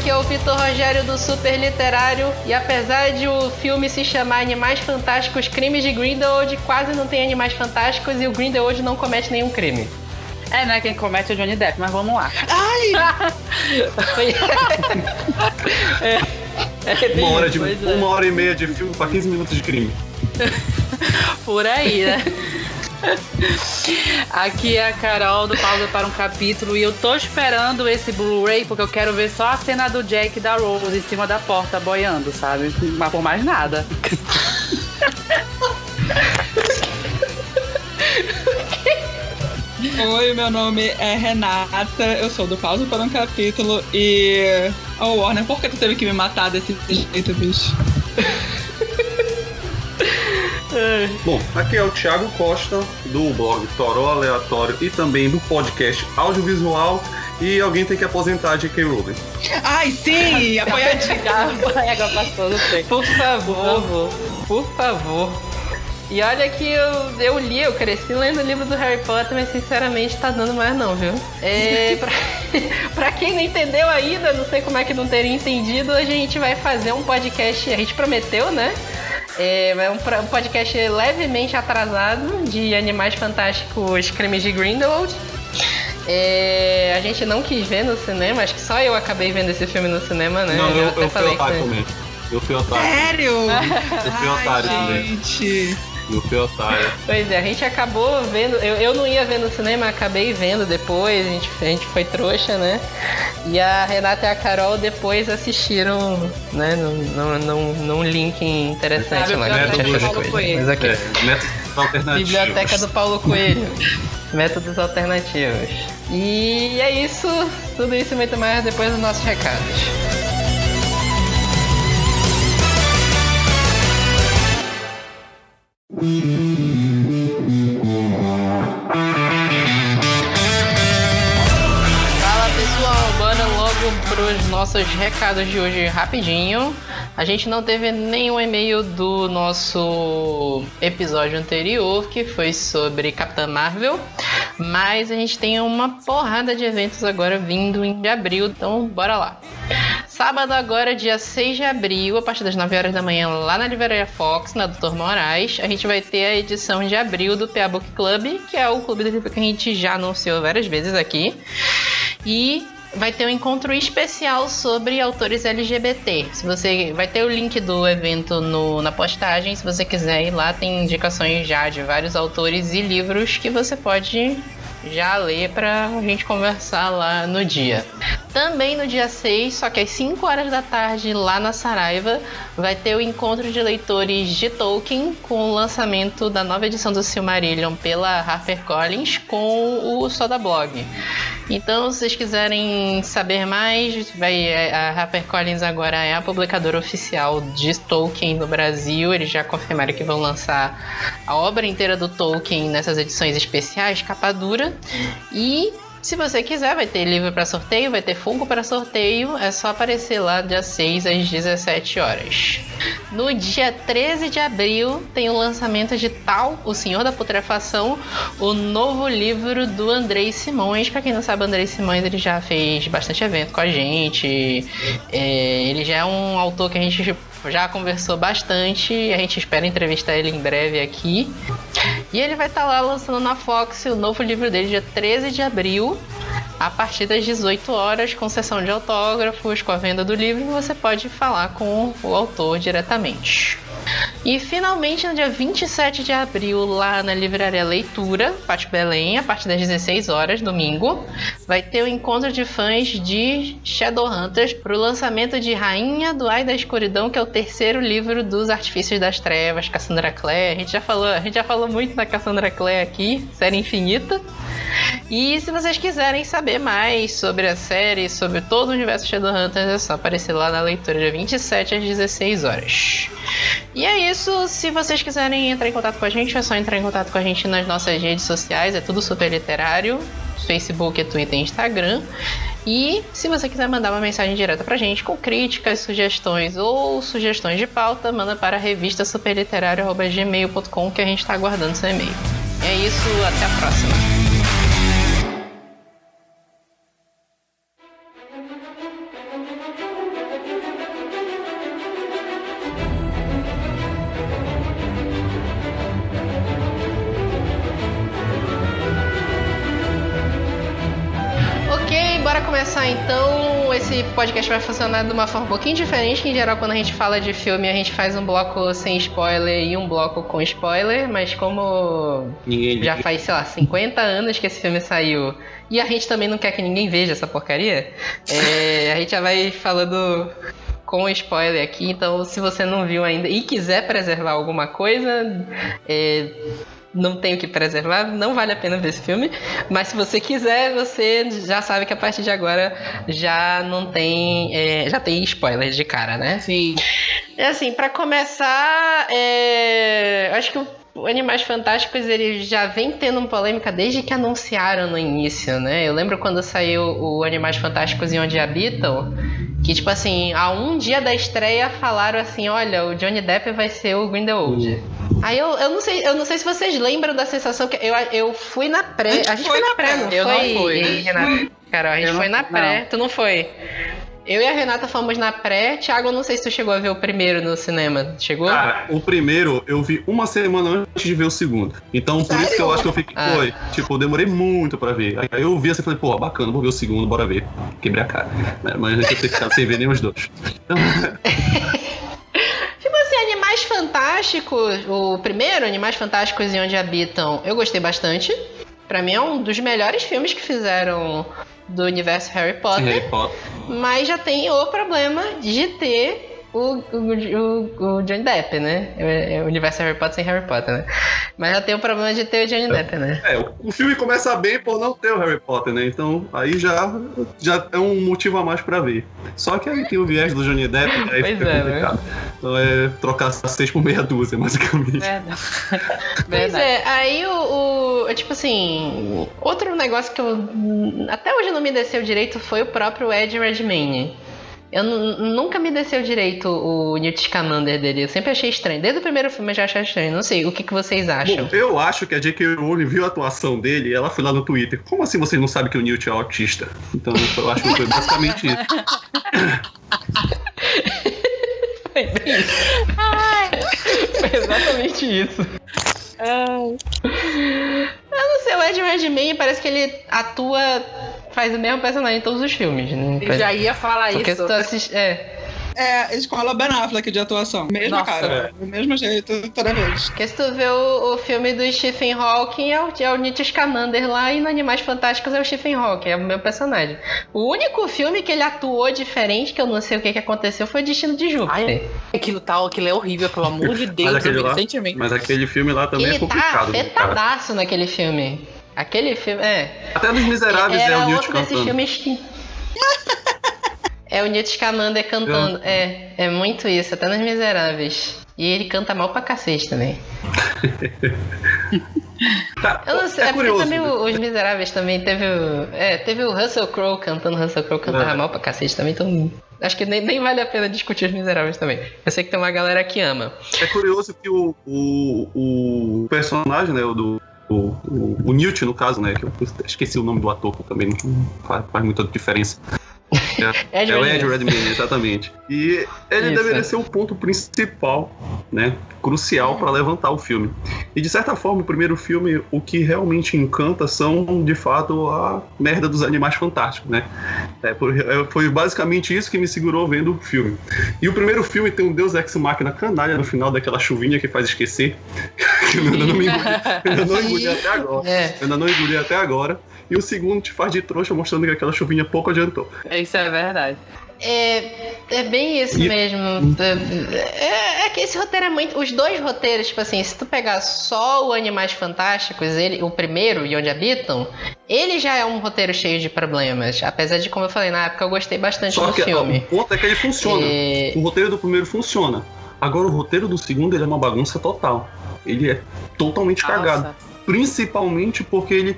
aqui é o Vitor Rogério do Super Literário e apesar de o filme se chamar Animais Fantásticos Crimes de Grindelwald, quase não tem animais fantásticos e o Grindelwald não comete nenhum crime. É, né? Quem comete é o Johnny Depp, mas vamos lá. Ai! é, é uma, hora de, é. uma hora e meia de filme para 15 minutos de crime. Por aí, né? Aqui é a Carol do Pausa para um Capítulo e eu tô esperando esse Blu-ray porque eu quero ver só a cena do Jack e da Rose em cima da porta boiando, sabe? Mas por mais nada. Oi, meu nome é Renata, eu sou do Pausa para um Capítulo e. Oh, Warner, por que tu teve que me matar desse jeito, bicho? Bom, aqui é o Thiago Costa, do blog Toró Aleatório e também do podcast Audiovisual. E alguém tem que aposentar a J.K. Rowling. Ai, sim! Apoiadinha! Por favor, por favor. E olha que eu, eu li, eu cresci lendo o livro do Harry Potter, mas sinceramente tá dando mais não, viu? É, pra, pra quem não entendeu ainda, não sei como é que não teria entendido, a gente vai fazer um podcast, a gente prometeu, né? É, é um, um podcast levemente atrasado de Animais Fantásticos Crimes de Grindelwald. É, a gente não quis ver no cinema, acho que só eu acabei vendo esse filme no cinema, né? Não, eu, eu, eu fui otário também. Eu fui otário. Sério? Eu fui otário também. Gente. No otário. Pois é, a gente acabou vendo. Eu, eu não ia ver no cinema, acabei vendo depois. A gente, a gente foi trouxa, né? E a Renata e a Carol depois assistiram, né? Num, num, num, num link interessante lá. Métodos, Paulo Coelho. Mas aqui. É, métodos alternativos. Biblioteca do Paulo Coelho. métodos alternativos. E é isso. Tudo isso e muito mais depois dos nossos recados. Fala pessoal, bora logo pros nossos recados de hoje rapidinho. A gente não teve nenhum e-mail do nosso episódio anterior, que foi sobre Capitã Marvel, mas a gente tem uma porrada de eventos agora vindo em abril, então bora lá. Sábado agora, dia 6 de abril, a partir das 9 horas da manhã, lá na Livraria Fox, na Doutor Moraes, a gente vai ter a edição de abril do PA Book Club, que é o clube do livro que a gente já anunciou várias vezes aqui. E vai ter um encontro especial sobre autores LGBT. Se você vai ter o link do evento no, na postagem, se você quiser ir lá, tem indicações já de vários autores e livros que você pode já ler para a gente conversar lá no dia. Também no dia 6, só que às 5 horas da tarde, lá na Saraiva, vai ter o encontro de leitores de Tolkien com o lançamento da nova edição do Silmarillion pela HarperCollins com o Soda Blog. Então, se vocês quiserem saber mais, vai, a HarperCollins agora é a publicadora oficial de Tolkien no Brasil. Eles já confirmaram que vão lançar a obra inteira do Tolkien nessas edições especiais, capa dura. E se você quiser, vai ter livro para sorteio, vai ter Funko para sorteio. É só aparecer lá dia 6 às 17 horas. No dia 13 de abril tem o lançamento de Tal, O Senhor da Putrefação, o novo livro do Andrei Simões. Para quem não sabe, Andrei Simões ele já fez bastante evento com a gente. É, ele já é um autor que a gente já conversou bastante a gente espera entrevistar ele em breve aqui. E ele vai estar tá lá lançando na Fox o novo livro dele dia 13 de abril, a partir das 18 horas, com sessão de autógrafos, com a venda do livro, você pode falar com o autor diretamente. E finalmente no dia 27 de abril, lá na Livraria Leitura, Pátio Belém, a partir das 16 horas, domingo, vai ter o um encontro de fãs de Shadowhunters para o lançamento de Rainha do Ai da Escuridão, que é o terceiro livro dos Artifícios das Trevas, Cassandra Clare. A gente já falou, a gente já falou muito da Cassandra Clare aqui, série infinita. E se vocês quiserem saber mais sobre a série, sobre todo o universo Shadowhunters, é só aparecer lá na leitura dia 27 às 16 horas. E é isso. Se vocês quiserem entrar em contato com a gente, é só entrar em contato com a gente nas nossas redes sociais. É tudo super literário. Facebook, Twitter e Instagram. E se você quiser mandar uma mensagem direta pra gente com críticas, sugestões ou sugestões de pauta, manda para a revista superliterário.gmail.com que a gente está aguardando seu e-mail. É isso, até a próxima. Podcast vai funcionar de uma forma um pouquinho diferente, que em geral quando a gente fala de filme a gente faz um bloco sem spoiler e um bloco com spoiler, mas como Ninguém já faz, sei lá, 50 anos que esse filme saiu e a gente também não quer que ninguém veja essa porcaria, é, a gente já vai falando com spoiler aqui, então se você não viu ainda e quiser preservar alguma coisa, é, não tem o que preservar, não vale a pena ver esse filme. Mas se você quiser, você já sabe que a partir de agora já não tem. é, já tem spoiler de cara, né? Sim. É assim, pra começar, é, acho que o Animais Fantásticos ele já vem tendo uma polêmica desde que anunciaram no início, né? Eu lembro quando saiu o Animais Fantásticos e Onde Habitam, que tipo assim, a um dia da estreia falaram assim, olha, o Johnny Depp vai ser o Grindelwald. Aí eu, eu não sei, eu não sei se vocês lembram da sensação que eu, eu fui na pré, A gente a gente foi foi na na pré, pré. não Eu não foi? fui. Renata? Cara, a gente Eu não foi na fui, pré, não. tu não foi? Eu e a Renata fomos na pré. Thiago, eu não sei se tu chegou a ver o primeiro no cinema. Chegou? Cara, o primeiro eu vi uma semana antes de ver o segundo. Então por isso que eu acho que eu fiquei. Ah. Foi. Tipo, eu demorei muito pra ver. Aí eu vi assim e falei, pô, bacana, vou ver o segundo, bora ver. Quebrei a cara. Né, Mas a gente ia ter que ficar sem ver nem os dois. Então, Tipo assim, Animais Fantásticos, o primeiro, Animais Fantásticos e Onde Habitam, eu gostei bastante. Pra mim é um dos melhores filmes que fizeram do universo Harry Potter. Harry Potter. Mas já tem o problema de ter o, o, o, o Johnny Depp, né? É, é o universo Harry Potter sem Harry Potter, né? Mas já tem o problema de ter o Johnny Depp, né? É, o- o filme começa bem por não ter o Harry Potter, né? Então aí já, já é um motivo a mais pra ver. Só que aí tem o viés do Johnny Depp, aí Pois fica é, né? complicado. Então é trocar seis por meia dúzia, basicamente. Verdade. Pois Verdade. é, aí o, o- Tipo assim. Outro negócio que eu. Até hoje não me desceu direito foi o próprio Ed Redmayne. Eu nu- nunca me desceu direito o Newt Scamander dele. Eu sempre achei estranho. Desde o primeiro filme eu já achei estranho. Não sei, o que, que vocês acham? Bom, eu acho que a J.K. Rowling viu a atuação dele e ela foi lá no Twitter. Como assim vocês não sabem que o Newt é autista? Então eu acho que foi basicamente isso. Foi. Foi exatamente isso. Eu não sei, o Ed Redmayne parece que ele atua. Faz o mesmo personagem em todos os filmes. né? Eu já ia falar Porque isso. se tu assiste. É. É, escola Ben Affleck de atuação. Mesma Nossa. cara. Do mesmo jeito, toda vez. Porque se tu vê o, o filme do Stephen Hawking, é o, é o Newt Scamander lá, e no Animais Fantásticos é o Stephen Hawking, é o meu personagem. O único filme que ele atuou diferente, que eu não sei o que, que aconteceu, foi Destino de Júpiter. Ai, Aquilo tal, aquilo é horrível, pelo amor de Deus, Mas aquele lá-. Mas aquele filme lá também é ele tá complicado. né, cara? afetadaço naquele filme. Aquele filme, é. Até nos Miseráveis Era é o Newt outro desses cantando. filmes que. é o Newt Scamander cantando. É, é muito isso, até nos Miseráveis. E ele canta mal pra cacete também. Tá, Eu não sei, é é, porque curioso. também o- os Miseráveis também teve o. É, teve o Russell Crowe cantando, Russell Crowe cantava É. mal pra cacete também, então. Acho que nem, nem vale a pena discutir os Miseráveis também. Eu sei que tem uma galera que ama. É curioso que o, o, o personagem, né, o do. O, o, o Newt, no caso, né? Que eu esqueci o nome do ator, que também não faz, faz muita diferença. É, Ed é o. Ed Redmayne, exatamente. E ele Isso, deveria é. ser o ponto principal, né? Crucial para levantar o filme. E de certa forma, o primeiro filme, o que realmente encanta são, de fato, a merda dos animais fantásticos, né? É, é, foi basicamente isso que me segurou vendo o filme. E o primeiro filme tem um Deus Ex Machina canalha no final daquela chuvinha que faz esquecer. que eu ainda não me engoli, eu ainda não engoli até agora. É. Eu ainda não engoli até agora. E o segundo te faz de trouxa mostrando que aquela chuvinha pouco adiantou. Isso é verdade. É, é bem isso E- mesmo. É, é que esse roteiro é muito. Os dois roteiros, tipo assim, se tu pegar só o Animais Fantásticos, ele, o primeiro e onde habitam, ele já é um roteiro cheio de problemas. Apesar de, como eu falei na época, eu gostei bastante Só do que filme. o ponto é que ele funciona. É, O roteiro do primeiro funciona. Agora o roteiro do segundo ele é uma bagunça total. Ele é totalmente cagado. Principalmente porque ele,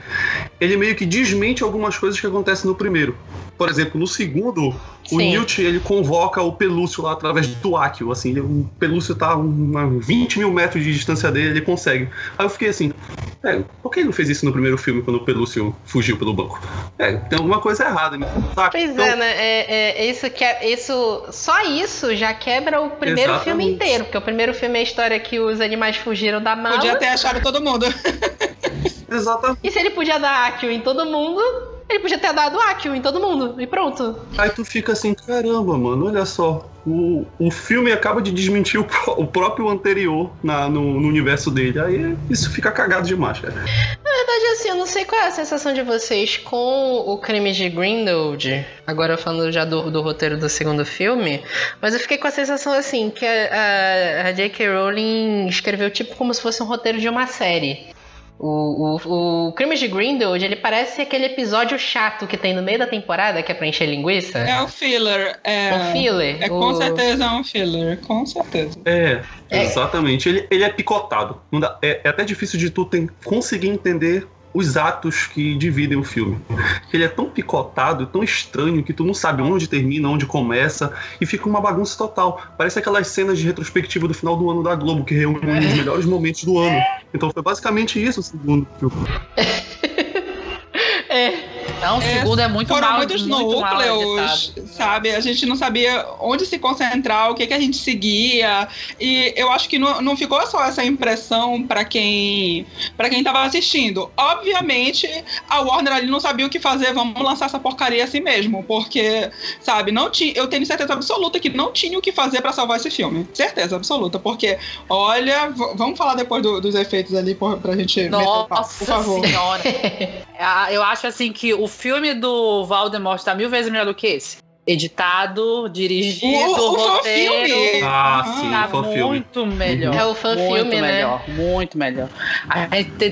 ele meio que desmente algumas coisas que acontecem no primeiro. Por exemplo, no segundo, o Sim. Newt ele convoca o Pelúcio lá através do Akio. Assim, ele- o Pelúcio tá a uma 20 mil metros de distância dele, ele consegue. Aí eu fiquei assim, é, por que ele não fez isso no primeiro filme quando o Pelúcio fugiu pelo banco? É, tem alguma coisa errada, né? Pois Então, é, né? É, é, isso que é, isso, só isso já quebra o primeiro Exatamente. filme inteiro, porque o primeiro filme é a história que os animais fugiram da mala. Podia ter achado todo mundo. Exatamente. E se ele podia dar Akio em todo mundo, Ele podia ter dado Akio em todo mundo e pronto. Aí tu fica assim, caramba, mano, olha só. O, o filme acaba de desmentir o, o próprio anterior na, no, no universo dele. Aí isso fica cagado demais, cara. Na verdade, assim, eu não sei qual é a sensação de vocês com o crime de Grindelwald. Agora falando já do, do roteiro do segundo filme. Mas eu fiquei com a sensação, assim, que a, a, a J.K. Rowling escreveu tipo como se fosse um roteiro de uma série. O, o, o Crime de Grindelwald, ele parece aquele episódio chato que tem no meio da temporada, que é pra encher linguiça. É o filler. É, Um filler. é com o- certeza um filler, com certeza. É, É. exatamente. Ele, ele é picotado. Não dá- é, é até difícil de tu tem- conseguir entender os atos que dividem o filme. Ele é tão picotado, tão estranho, que tu não sabe onde termina, onde começa, e fica uma bagunça total. Parece aquelas cenas de retrospectiva do final do ano da Globo, que reúne os melhores momentos do ano. Então foi basicamente isso o segundo filme. É. Não, o É, segundo é muito Foram mal, muitos muito núcleos, sabe? A gente não sabia onde se concentrar, o que, que a gente seguia. E eu acho que não, não ficou só essa impressão para quem para quem tava assistindo. Obviamente, a Warner ali não sabia o que fazer, vamos lançar essa porcaria assim mesmo. Porque, sabe, não tinha. Eu tenho certeza absoluta que não tinha o que fazer para salvar esse filme. Certeza absoluta. Porque, olha, vamos falar depois do- dos efeitos ali por, pra gente meter o papo, Nossa por favor. senhora. Ah, Eu acho assim que o filme do Voldemort tá mil vezes melhor do que esse. Editado, dirigido, O, o roteiro. filme! Ah, sim. Tá fã filme. muito melhor. É o fã muito filme, né? melhor, Muito melhor.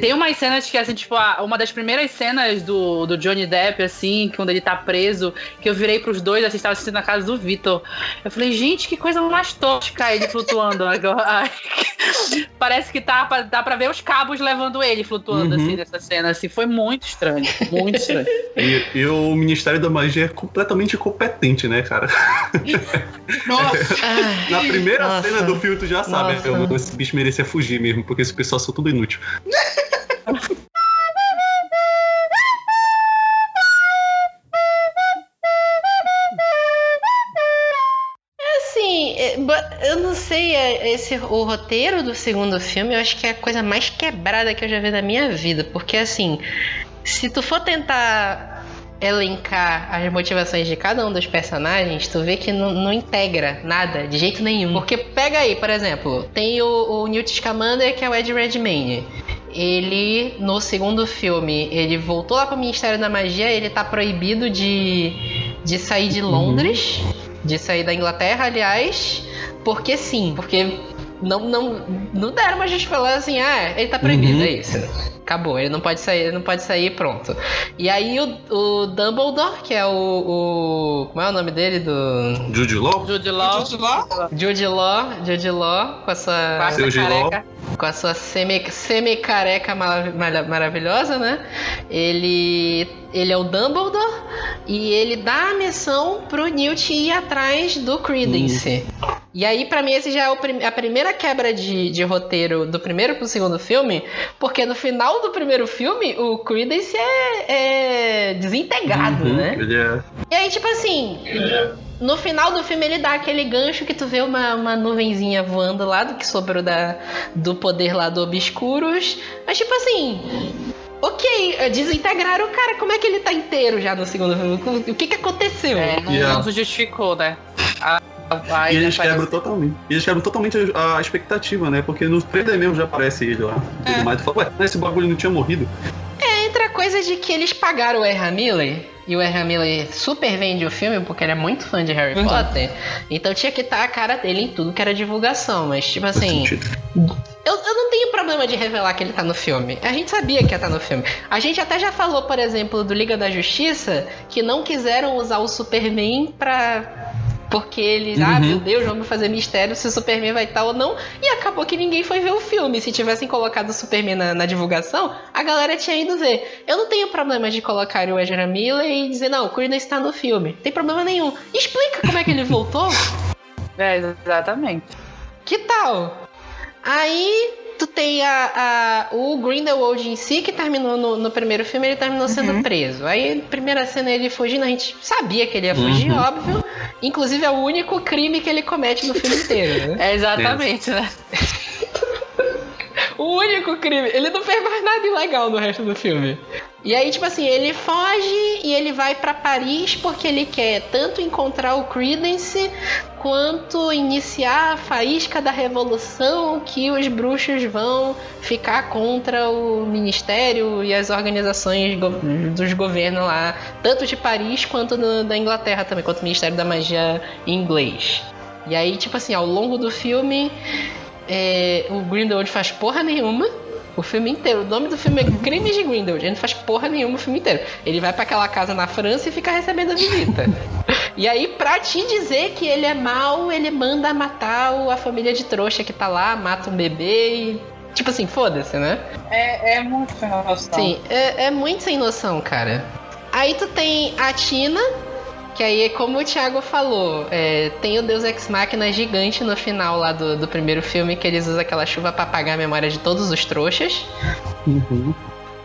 Tem umas cenas que, assim, tipo, uma das primeiras cenas do, do Johnny Depp, assim, quando ele tá preso, que eu virei pros dois, assim, tava assistindo na casa do Vitor. Eu falei, gente, que coisa mais tosca ele flutuando. Parece que tá, pra- dá pra ver os cabos levando ele flutuando, Uhum. assim, nessa cena. Assim, foi muito estranho. Muito estranho. E, e o Ministério da Magia é completamente incompetente, né, cara? Nossa! Na primeira Nossa. cena do filme, tu já sabe, Nossa. "Eu- esse bicho merecia fugir mesmo, porque esse pessoal são tudo inútil. Assim, é, eu não sei, é, esse, o roteiro do segundo filme eu acho que é a coisa mais quebrada que eu já vi na minha vida. Porque assim, se tu for tentar elencar as motivações de cada um dos personagens, tu vê que não, não integra nada, de jeito nenhum. Porque pega aí, por exemplo, tem o, o Newt Scamander, que é o Ed Redmayne. Ele, no segundo filme, ele voltou lá pro Ministério da Magia, ele tá proibido de, de sair de Londres, de sair da Inglaterra, aliás, porque sim, porque não, não, não deram uma gente falar assim, ah, ele tá proibido, Uhum. é isso. Acabou, ele não pode sair, ele não pode sair, pronto. E aí o, o Dumbledore, que é o, o. Como é o nome dele? Do. Jude Law? Jude Law. Jude Law? Jude Law, Jude Law, com a sua. Careca. com a sua semi- semi-careca mara- mara- maravilhosa, né? Ele, ele é o Dumbledore e ele dá a missão pro Newt ir atrás do Credence. E aí, pra mim, esse já é o prim- a primeira quebra de, de roteiro do primeiro pro segundo filme, porque no final do primeiro filme, o Credence é, é desintegrado, Uhum, né? É. E aí, tipo assim, no final do filme ele dá aquele gancho que tu vê uma, uma nuvenzinha voando lá do que sobrou da, do poder lá do Obscuros. Mas tipo assim. Ok, desintegraram o cara. Como é que ele tá inteiro já no segundo filme? O que que aconteceu? É, não, Yeah. não se justificou, né? A, a E eles quebram totalmente. E eles quebram totalmente a, a expectativa, né? Porque no trailer mesmo já aparece ele lá. É. Tudo mais. Tu fala, ué, esse bagulho não tinha morrido. Entra a coisa de que eles pagaram o Erra Miller. E o Erra Miller super vende o filme porque ele é muito fã de Harry Verdade. Potter. Então tinha que estar a cara dele em tudo que era divulgação. Mas, tipo assim. Eu, eu não tenho problema de revelar que ele tá no filme. A gente sabia que ia estar no filme. A gente até já falou, por exemplo, do Liga da Justiça, que não quiseram usar o Superman pra. Porque eles, ah, Uhum. meu Deus, vamos fazer mistério se o Superman vai estar ou não. E acabou que ninguém foi ver o filme. Se tivessem colocado o Superman na, na divulgação, a galera tinha ido ver. Eu não tenho problema de colocar o Ezra Miller e dizer, não, o Credence está no filme. Não tem problema nenhum. Explica como é que ele voltou. É, exatamente. Que tal? Aí tu tem a, a- o Grindelwald em si, que terminou no, no primeiro filme, ele terminou sendo Uhum. preso. Aí, primeira cena ele fugindo, a gente sabia que ele ia fugir, Uhum. óbvio. Inclusive é o único crime que ele comete no filme inteiro, né? É exatamente, né? O único crime. Ele não fez mais nada ilegal no resto do filme. E aí, tipo assim, ele foge e ele vai para Paris porque ele quer tanto encontrar o Credence quanto iniciar a faísca da revolução que os bruxos vão ficar contra o ministério e as organizações dos governos lá, tanto de Paris quanto do, da Inglaterra também, quanto o Ministério da Magia inglês. E aí, tipo assim, ao longo do filme, é, o Grindelwald faz porra nenhuma o filme inteiro. O nome do filme é Crimes de Grindelwald. Ele não faz porra nenhuma o filme inteiro. Ele vai para aquela casa na França e fica recebendo a visita. e aí, pra te dizer que ele é mal, ele manda matar a família de trouxa que tá lá, mata um bebê e. Tipo assim, foda-se, né? É, é muito sem noção. Sim, é, é muito sem noção, cara. Aí tu tem a Tina, que aí, como o Thiago falou, é, tem o Deus Ex Machina gigante no final lá do, do primeiro filme, que eles usam aquela chuva para apagar a memória de todos os trouxas. Uhum.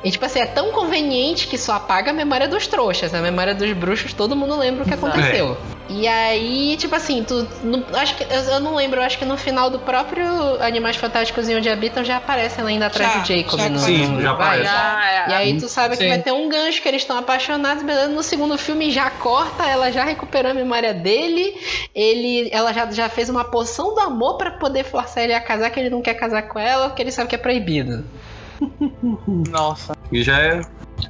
E tipo assim, é tão conveniente que só apaga a memória dos trouxas. A memória dos bruxos, todo mundo lembra o que aconteceu. É. E aí, tipo assim, tu. No, acho que. Eu não lembro, acho que no final do próprio Animais Fantásticos e Onde Habitam já aparece ela indo atrás Já, do Jacob. já no, Sim, no- já vai. aparece. Ah, E aí tu sabe que Sim. vai ter um gancho que eles estão apaixonados, beleza? No segundo filme já corta, ela já recuperou a memória dele, ele, ela já, já fez uma poção do amor pra poder forçar ele a casar, que ele não quer casar com ela, porque ele sabe que é proibido. Nossa. E já é.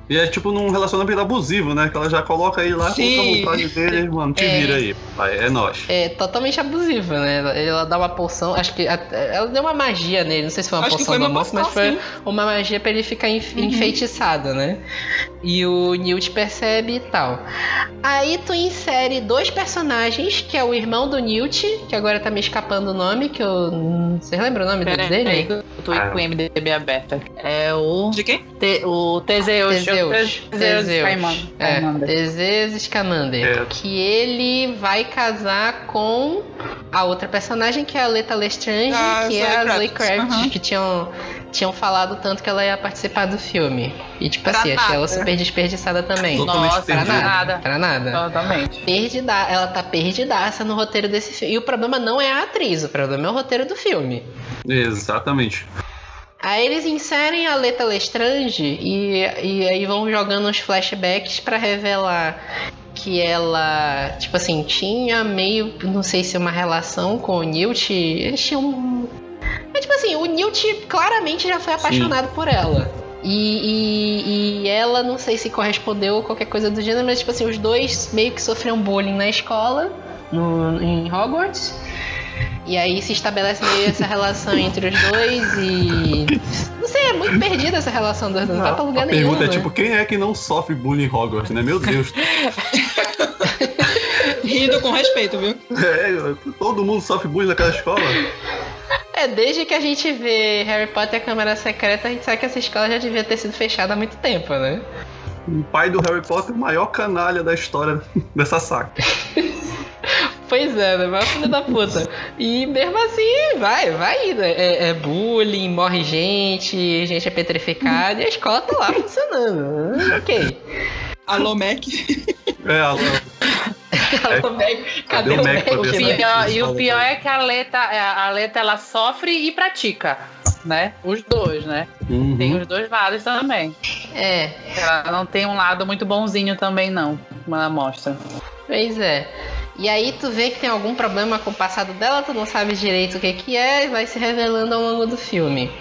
E é tipo num relacionamento abusivo, né? Que ela já coloca ele lá Sim. com a vontade dele, mano, te É. vira aí. Vai, é nóis. É totalmente abusiva, né? Ela, ela dá uma poção, acho que ela deu uma magia nele, não sei se foi uma Acho poção amor, mas poção, foi sim. uma magia pra ele ficar enf- enfeitiçado, né? E o Newt percebe e tal. Aí tu insere dois personagens, que é o irmão do Newt, que agora tá me escapando o nome, que eu. Vocês lembram o nome Pera dele? aí, eu tô Ah. com o MDB aberta. É o. De quem? Te, o Teseus. Teseus. Teseus. Teseus. Scamander. É. Que ele vai casar com a outra personagem, que é a Leta Lestrange, Ah, que Zoe é a Zoe Kravitz. Uhum. que tinham, tinham falado tanto que ela ia participar do filme. E tipo Pra assim, achei ela nada. super desperdiçada também. Totalmente Nossa, Pra nada. Pra nada. Totalmente. Perdida, ela tá perdidaça no roteiro desse filme. E o problema não é a atriz, o problema é o roteiro do filme. Exatamente. Aí eles inserem a Leta Lestrange e, e aí vão jogando uns flashbacks pra revelar que ela, tipo assim, tinha meio, não sei se uma relação com o Newt. Eles tinham. um- É tipo assim, o Newt claramente já foi apaixonado por ela. E, e- e ela, não sei se correspondeu ou qualquer coisa do gênero, mas tipo assim, os dois meio que sofreram bullying na escola, no, em Hogwarts. E aí se estabelece meio essa relação entre os dois e. Não sei, é muito perdida essa relação dos dois. Não vai pra lugar a nenhum. pergunta é né? tipo, quem é que não sofre bullying em Hogwarts, né? Meu Deus. Rindo com respeito, viu? é, todo mundo sofre bullying naquela escola. É, desde que a gente vê Harry Potter e a Câmara Secreta, a gente sabe que essa escola já devia ter sido fechada há muito tempo, né? O pai do Harry Potter, o maior canalha da história dessa saga. Pois é, né? Vai filho da puta. E mesmo assim, vai, vai indo. É, é bullying, morre gente, gente é petrificada e a escola tá lá funcionando. Ok. Alô, Mac. É, a, Alô, Meg, Cadê, Cadê o pra ver O pior- e o pior é que a Leta, a Leta ela sofre e pratica, né? Os dois, né? Uhum. Tem os dois lados também. É, Ela não tem um lado muito bonzinho também, não. Como ela mostra. Pois é. E aí tu vê que tem algum problema com o passado dela, tu não sabe direito o que que é, e vai se revelando ao longo do filme.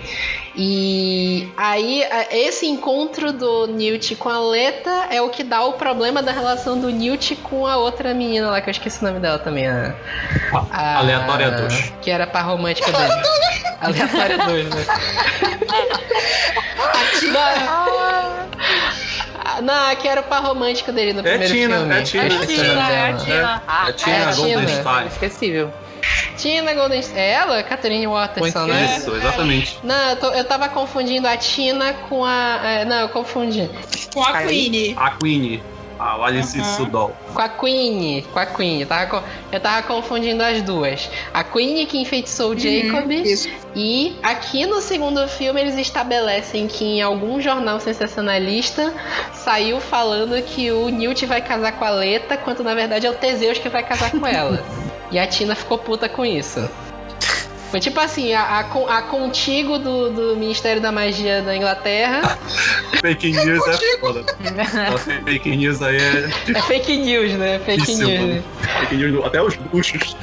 E aí esse encontro do Newt com a Leta é o que dá o problema da relação do Newt com a outra menina lá, que eu esqueci o nome dela também. A, a- Aleatória 2. Que era a par romântica dele. Aleatória 2, né? Não, não, que era o par romântico dele no É primeiro Tina, filme. é Tina. É nome Tina, é a dela. Tina. Ah, É Tina é a Tina. Goldenstein. Esquecível. Tina Golden É ela? Catherine Watterson, Muito né? Isso, exatamente. Não, eu, tô- eu tava confundindo a Tina com a. é, não, eu confundi. Com a Aí. Queenie. A Queenie, a Alice Uhum. Sudol. Com a Queen. Com a Queen. Eu tava, eu tava confundindo as duas. A Queen que enfeitiçou o Jacob. Isso. E aqui no segundo filme eles estabelecem que em algum jornal sensacionalista saiu falando que o Newt vai casar com a Leta, quando na verdade é o Teseus que vai casar com ela. e a Tina ficou puta com isso. Foi tipo assim, a, a, a contigo do, do Ministério da Magia da Inglaterra Fake news é foda. Essa fake news aí é é fake news, né? Fake difícil, news. mano. né? Fake news, do- até os bruxos.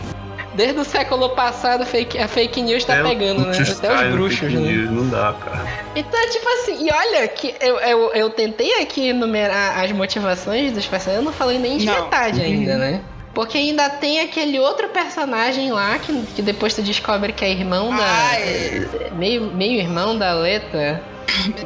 Desde o século passado, fake, a fake news tá até pegando, né? Até os bruxos, fake né? news, Não dá, cara. Então, tipo assim, e olha que eu, eu, eu tentei aqui enumerar as motivações dos personagens, eu não falei nem de Não. metade ainda, né? Porque ainda tem aquele outro personagem lá, que, que depois tu descobre que é irmão da. Ai. Meio, meio irmão da Leta.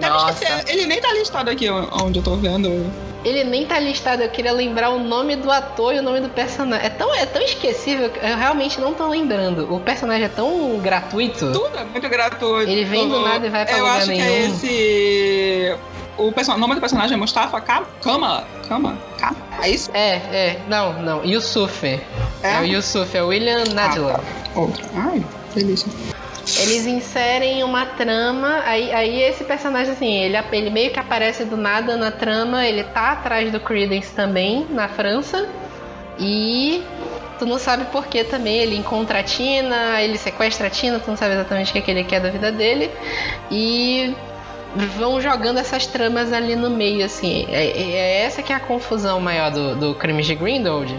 Nossa. Ele nem tá listado aqui onde eu tô vendo. Ele nem tá listado, eu queria lembrar o nome do ator e o nome do personagem. É tão, é tão esquecível que eu realmente não tô lembrando. O personagem é tão gratuito. Tudo é muito gratuito. Ele vem do nada e vai pra Eu lugar acho que é nenhum. esse. O nome do personagem é Mustafa Ka- Kama. Kama? Kama? É isso? É, é, não, não. Yusuf. É, É? o Yusuf, é o William Nadler. Outro. Ai, delícia. Eles inserem uma trama, aí, aí esse personagem, assim, ele, ele meio que aparece do nada na trama, ele tá atrás do Credence também, na França, e tu não sabe por que também, ele encontra a Tina, ele sequestra a Tina, tu não sabe exatamente o que, é que ele quer da vida dele, e vão jogando essas tramas ali no meio, assim, é, é essa que é a confusão maior do, do Crimes de Grindelwald,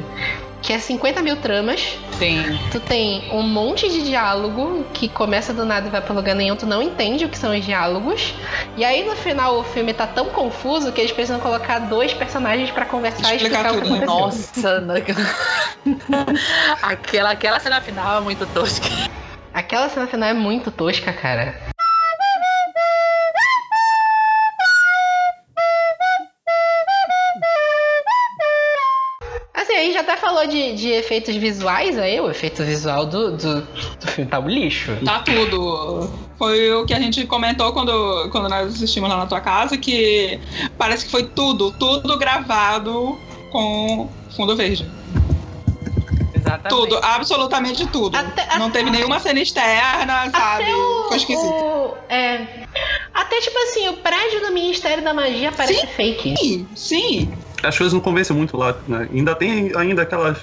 que é 50 mil tramas, Sim. Tu tem um monte de diálogo que começa do nada e vai pra lugar nenhum, tu não entende o que são os diálogos. E aí no final o filme tá tão confuso que eles precisam colocar dois personagens pra conversar Explicar e explicar o que tudo, né? aconteceu. Nossa, não- aquela, aquela cena final é muito tosca. Aquela cena final é muito tosca, cara. Falou de, de efeitos visuais aí, o efeito visual do, do, do filme tá um lixo. Tá tudo. Foi o que a gente comentou quando, quando nós assistimos lá na tua casa, que parece que foi tudo, tudo gravado com fundo verde. Exatamente. Tudo, absolutamente tudo. Até- Não teve nenhuma cena externa, sabe? Até o, Foi esquisito. o- é. Até tipo assim, o prédio do Ministério da Magia parece fake. Sim, sim. As coisas não convencem muito lá, né? Ainda tem ainda aquelas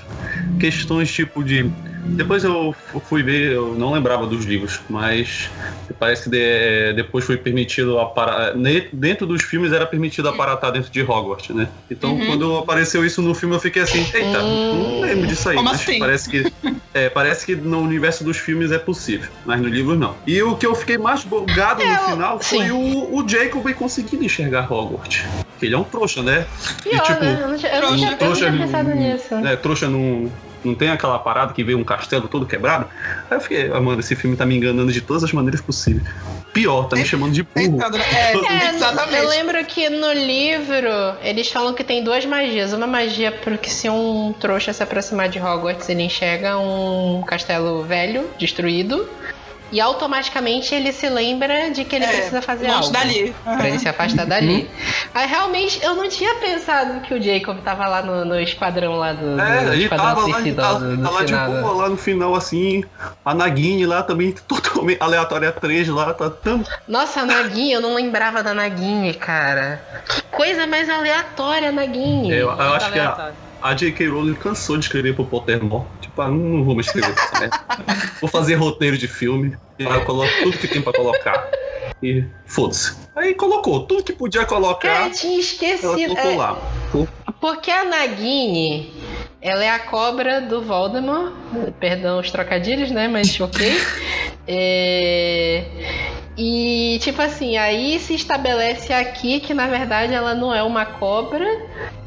questões tipo de. Depois eu fu- fui ver, eu não lembrava dos livros, mas parece que de- depois foi permitido aparar. Dentro dos filmes era permitido aparatar dentro de Hogwarts, né? Então Uhum. quando apareceu isso no filme eu fiquei assim, eita, não lembro disso aí. Como mas assim? parece que. É, parece que no universo dos filmes é possível, mas no livro não. E o que eu fiquei mais bugado É, no o- final foi sim. o, o Jacob conseguindo enxergar Hogwarts. Que ele é um trouxa, né? Pior, tipo, né? Eu não tinha, eu não trouxa- tinha, eu não tinha pensado nisso. É, trouxa não, não tem aquela parada que vê um castelo todo quebrado. Aí eu fiquei, ah, mano, esse filme tá me enganando de todas as maneiras possíveis. Pior, tá me chamando de burro. É, É, exatamente. eu lembro que no livro eles falam que tem duas magias. Uma magia porque se um trouxa se aproximar de Hogwarts, ele enxerga um castelo velho, destruído. E automaticamente ele se lembra de que ele É, precisa fazer algo. dali. Pra ele se afastar dali. Aí realmente eu não tinha pensado que o Jacob tava lá no, no esquadrão lá do, do É, ele esquadrão tava lá, suicida tava, do, do tá lá de final, né? boa, lá no final, assim, a Nagini lá também, totalmente aleatória 3 lá, tá tão... Nossa, a Nagini, eu não lembrava da Nagini, cara. Que coisa mais aleatória, Nagini. Eu, eu acho que a, aleatório. A J.K. Rowling cansou de escrever pro Pottermore. Tipo, ah, não, vou mais escrever essa merda. Vou fazer roteiro de filme, aí eu coloco tudo que tem pra colocar. E foda-se. Aí colocou, tudo que podia Cara, colocar, eu tinha ela esquecido. colocou É, lá. porque a Nagini, ela é a cobra do Voldemort. Perdão os trocadilhos, né? Mas ok. É, E, tipo assim, aí se estabelece aqui que na verdade ela não é uma cobra,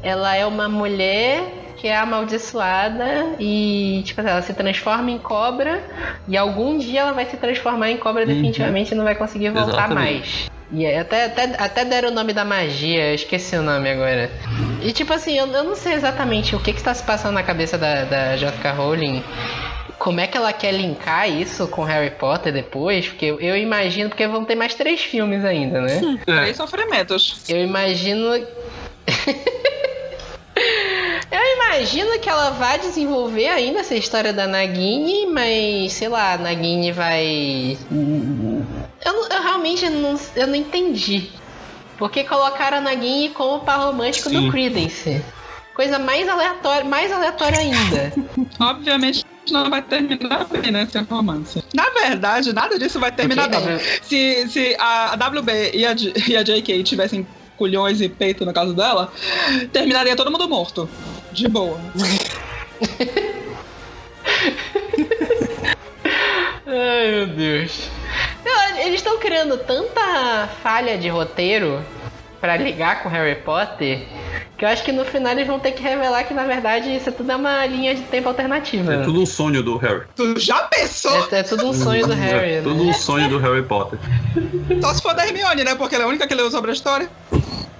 ela é uma mulher que é amaldiçoada e, tipo assim, ela se transforma em cobra e algum dia ela vai se transformar em cobra definitivamente e não vai conseguir voltar Exatamente. mais. E aí até, até, até deram o nome da magia, eu esqueci o nome agora. E tipo assim, eu, eu não sei exatamente o que que está se passando na cabeça da, da J.K. Rowling. Como é que ela quer linkar isso com Harry Potter depois? Porque eu, eu imagino, porque vão ter mais três filmes ainda, né? Três sofrimentos. Eu imagino. Eu imagino que ela vai desenvolver ainda essa história da Nagini, mas sei lá, a Nagini vai. Eu, não- eu realmente não, eu não entendi. Porque colocaram a Nagini como par romântico Sim. do Credence. Coisa mais aleatória, mais aleatória ainda. Obviamente não vai terminar bem, né? Esse romance. Na verdade, nada disso vai terminar Ok, bem. Se, se a WB e a, e a JK tivessem culhões e peito no caso dela, terminaria todo mundo morto. De boa. Ai, meu Deus. Não, eles estão criando tanta falha de roteiro pra ligar com Harry Potter que eu acho que no final eles vão ter que revelar que na verdade isso é tudo uma linha de tempo alternativa. É tudo um sonho do Harry. Tu já pensou? É, é tudo um sonho do Harry. É tudo né? um sonho do Harry Potter. Só se for da Hermione, né? Porque ela é a única que leu sobre a história.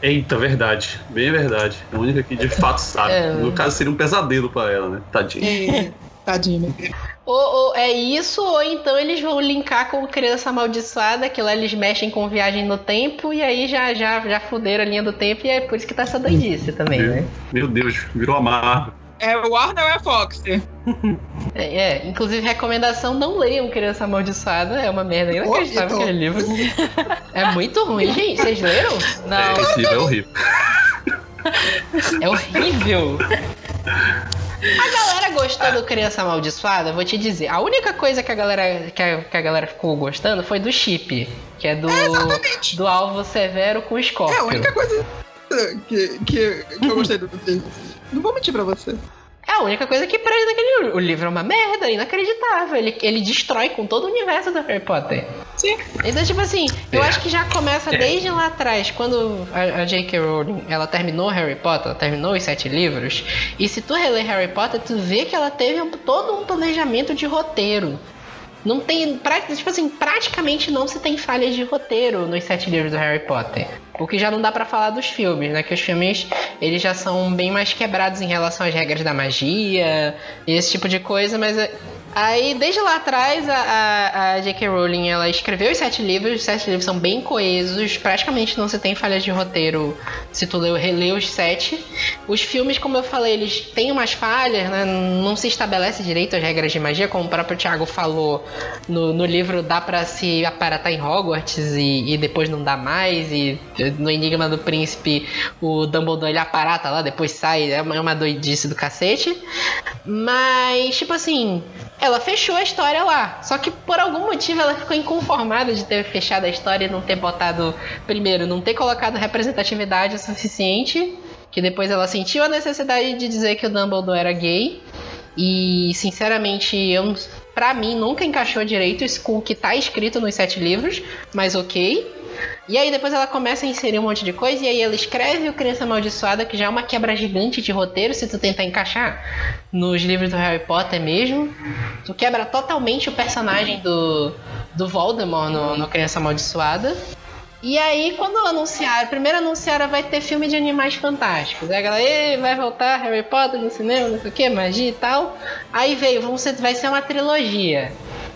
Eita, verdade. Bem verdade. É a única que de fato sabe. É. No caso, seria um pesadelo pra ela, né? Tadinha. É, Tadinho. Ou, ou é isso, ou então eles vão linkar com criança amaldiçoada, que lá eles mexem com viagem no tempo e aí já, já, já fuderam a linha do tempo e é por isso que tá essa doidice também, né? Meu Deus, virou a Marvel. É o Warner ou é Fox? É, é, inclusive recomendação, não leiam Criança Amaldiçoada, é uma merda inacreditável Horrível. aquele livro. É muito ruim, gente, vocês leram? É, Não. esse livro é horrível. É horrível. A galera gostou do Criança Amaldiçoada, vou te dizer. A única coisa que a galera, que a, que a galera ficou gostando foi do chip, que é do, Exatamente. do alvo severo com o É a única coisa que, que, que eu gostei do. Não vou mentir pra você. É a única coisa que prende naquele livro. O livro é uma merda, inacreditável. Ele, ele destrói com todo o universo do Harry Potter. Sim. Então, tipo assim, eu É. acho que já começa É. desde lá atrás, quando a, a J.K. Rowling, ela terminou Harry Potter, ela terminou os sete livros, e se tu reler Harry Potter, tu vê que ela teve um- todo um planejamento de roteiro. Não tem, tipo assim, praticamente não se tem falhas de roteiro nos sete livros do Harry Potter. O que já não dá pra falar dos filmes, né? Que os filmes, eles já são bem mais quebrados em relação às regras da magia e esse tipo de coisa, mas é- Aí, desde lá atrás, a, a, J.K. Rowling, ela escreveu os sete livros, os sete livros são bem coesos, praticamente não se tem falhas de roteiro se tu leu, releu os sete. Os filmes, como eu falei, eles têm umas falhas, né? Não se estabelece direito as regras de magia, como o próprio Thiago falou no, no livro, dá pra se aparatar em Hogwarts e, e depois não dá mais, e no Enigma do Príncipe o Dumbledore ele aparata lá, depois sai, é uma, é uma doidice do cacete. Mas, tipo assim, ela fechou a história lá. Só que por algum motivo ela ficou inconformada de ter fechado a história e não ter botado. Primeiro, não ter colocado representatividade o suficiente. Que depois ela sentiu a necessidade de dizer que o Dumbledore era gay. E, sinceramente, eu, pra mim nunca encaixou direito com o que tá escrito nos sete livros. Mas ok. E aí depois ela começa a inserir um monte de coisa e aí ela escreve o Criança Amaldiçoada, que já é uma quebra gigante de roteiro, se tu tentar encaixar nos livros do Harry Potter mesmo. Tu quebra totalmente o personagem do, do Voldemort no, no Criança Amaldiçoada. E aí, quando anunciaram, primeiro anunciaram vai ter filme de animais fantásticos. Aí a galera, "Ê, vai voltar Harry Potter no cinema, não sei o que, magia e tal. Aí veio, vamos ser, vai ser uma trilogia.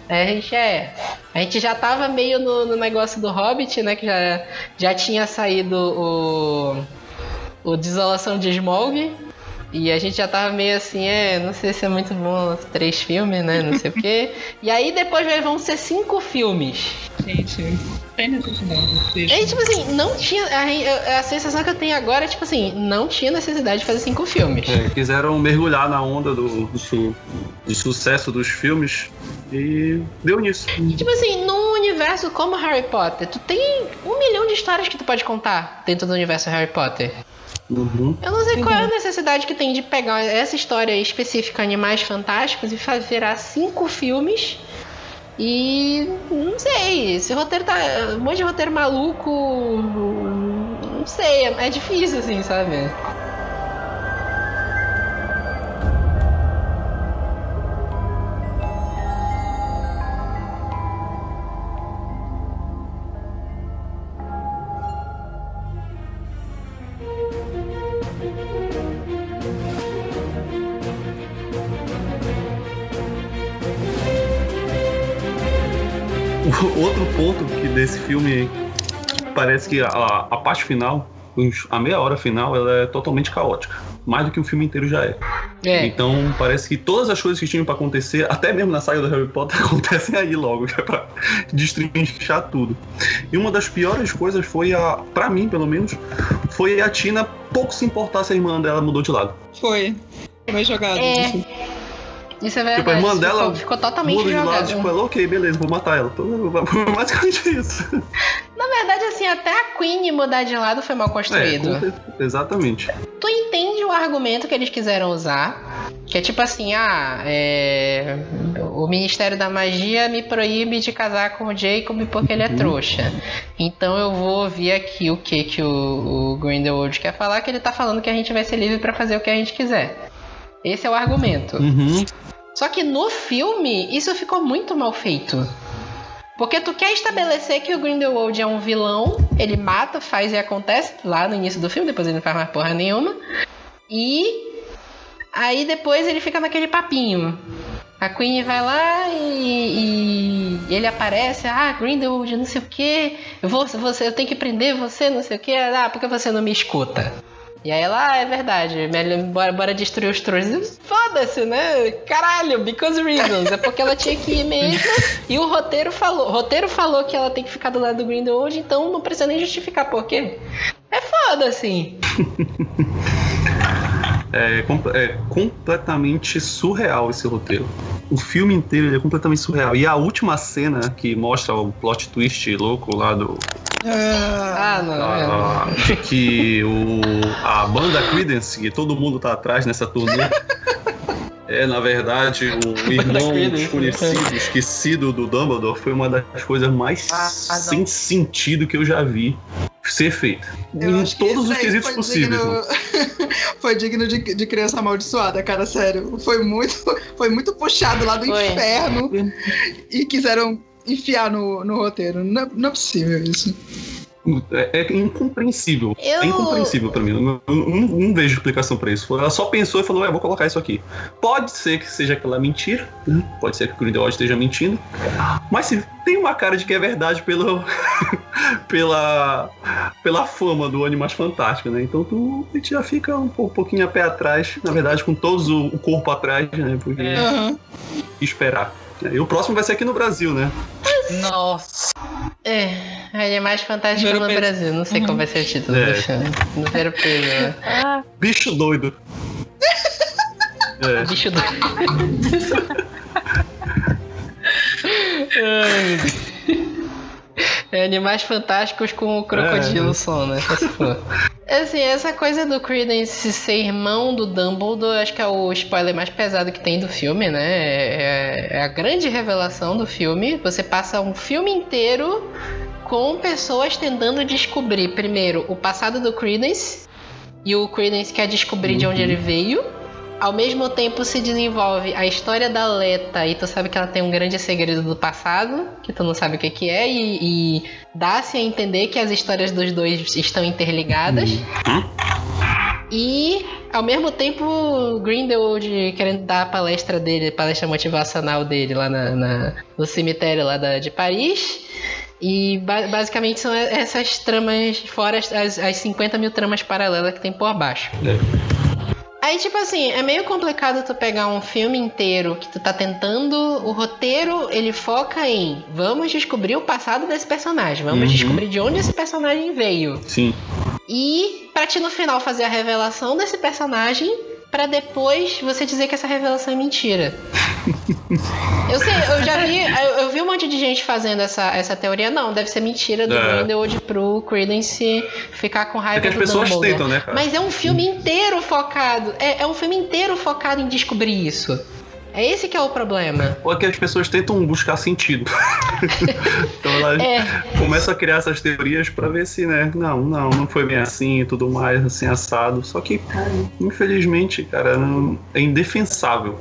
Aí a gente é. A gente já tava meio no, no negócio do Hobbit, né? Que já, já tinha saído o. O Desolação de Smaug. E a gente já tava meio assim, é, não sei se é muito bom três filmes, né? Não sei o quê. E aí depois vai- vão ser cinco filmes. Gente, tem necessidade. E aí, tipo assim, não tinha. A, a sensação que eu tenho agora é, tipo assim, não tinha necessidade de fazer cinco filmes. É, quiseram mergulhar na onda do, do, su- do sucesso dos filmes e deu nisso. E, tipo assim, num universo como Harry Potter, tu tem um milhão de histórias que tu pode contar dentro do universo Harry Potter. Uhum. Eu não sei qual é a necessidade que tem de pegar essa história específica, Animais Fantásticos, e virar cinco filmes. E não sei, esse roteiro tá. Um monte de roteiro maluco. Não sei, é, difícil assim, sabe? Desse filme parece que a, a parte final, a meia hora final, ela é totalmente caótica. Mais do que o filme inteiro já é. É. Então parece que todas as coisas que tinham pra acontecer, até mesmo na saga do Harry Potter, acontecem aí logo, que é pra destrinchar tudo. E uma das piores coisas foi a, pra mim pelo menos, foi a Tina pouco se importar se a irmã dela mudou de lado. Foi. Foi jogado. É. isso. É verdade. Tipo, a irmã dela ficou, ficou totalmente Muda de lado, jogado. tipo, ela, ok, beleza, vou matar ela. Então, basicamente isso. Na verdade, assim, até a Queen mudar de lado foi mal É, construído. cer- exatamente. Tu entende o argumento que eles quiseram usar? Que é tipo assim, ah, é... o Ministério da Magia me proíbe de casar com o Jacob porque ele é Uhum. trouxa. Então eu vou ouvir aqui o que que o, o Grindelwald quer falar, que ele tá falando que a gente vai ser livre pra fazer o que a gente quiser. Esse é o argumento. Uhum. Só que no filme, isso ficou muito mal feito. Porque tu quer estabelecer que o Grindelwald é um vilão, ele mata, faz e acontece lá no início do filme, depois ele não faz mais porra nenhuma. E aí depois ele fica naquele papinho. A Queen vai lá e, e ele aparece, ah, Grindelwald, não sei o que, eu, vou, você, eu tenho que prender você, não sei o que, ah, porque você não me escuta? E aí ela, ah, é verdade, bora, bora destruir os trouxas. Foda-se, né? Caralho, because reasons. É porque ela tinha que ir mesmo. E o roteiro falou. O roteiro falou que ela tem que ficar do lado do Grindelwald, então não precisa nem justificar por quê. É foda, assim. É, é completamente surreal esse roteiro. O filme inteiro é completamente surreal. E a última cena que mostra o plot twist louco lá do. Ah, não. é. a- que o, a banda Creedence, que todo mundo tá atrás nessa turnê. É, na verdade, o irmão desconhecido, esquecido do Dumbledore, foi uma das coisas mais Ah, ah, não. sem sentido que eu já vi ser feita. Eu Em todos os quesitos foi possíveis. digno- foi digno de, de criança amaldiçoada, cara, sério. Foi muito, foi muito puxado lá do Foi. inferno e quiseram enfiar no, no roteiro. Não, é- não é possível isso. É, é incompreensível. Eu- É incompreensível pra mim. Eu não, eu não- não vejo explicação pra isso. Ela só pensou e falou: é, vou colocar isso aqui. Pode ser que seja aquela mentira, né? pode ser que o Grindelwald esteja mentindo, mas se tem uma cara de que é verdade pelo, pela, pela fama do Animais Fantásticos, né? Então tu a gente já fica um, pou- pouquinho a pé atrás, na verdade, com todos o, o corpo atrás, né? Porque É. Esperar. E o próximo vai ser aqui no Brasil, né? Nossa. É, Animais Fantásticos Ver o no peso. Brasil. Não sei qual vai ser o título É. do filme. No ver o peso, né? Ah, Bicho doido. É. Bicho do. Ai, meu Deus. É Animais Fantásticos com o Crocodilo É. som, né? Só se for. Assim, essa coisa do Credence ser irmão do Dumbledore, acho que é o spoiler mais pesado que tem do filme, né? É, é a grande revelação do filme. Você passa um filme inteiro com pessoas tentando descobrir, primeiro, o passado do Credence. E o Credence quer descobrir de onde Uhum. ele veio. Ao mesmo tempo se desenvolve a história da Leta e tu sabe que ela tem um grande segredo do passado, que tu não sabe o que, que é, e, e dá-se a entender que as histórias dos dois estão interligadas. E ao mesmo tempo Grindelwald querendo dar a palestra dele, palestra motivacional dele lá na, na- no cemitério lá da, de Paris. E ba- basicamente são essas tramas, fora as, as, as 50 mil tramas paralelas que tem por baixo. Aí, tipo assim, é meio complicado tu pegar um filme inteiro que tu tá tentando. O roteiro, ele foca em vamos descobrir o passado desse personagem, vamos Uhum. descobrir de onde esse personagem veio. Sim. E pra ti no final fazer a revelação desse personagem, pra depois você dizer que essa revelação é mentira. eu sei, eu já vi, eu, eu vi um monte de gente fazendo essa, essa teoria. Não, deve ser mentira do É. Grindelwald pro Credence ficar com É raiva que as do pessoas Dumbledore. tentam, né, cara? Mas é um filme inteiro focado. É, é um filme inteiro focado em descobrir isso. É esse que é o problema. Ou é que as pessoas tentam buscar sentido. então elas É. começam a criar essas teorias pra ver se, né? Não, não, não foi bem assim e tudo mais, assim, assado. Só que, infelizmente, cara, não- é indefensável.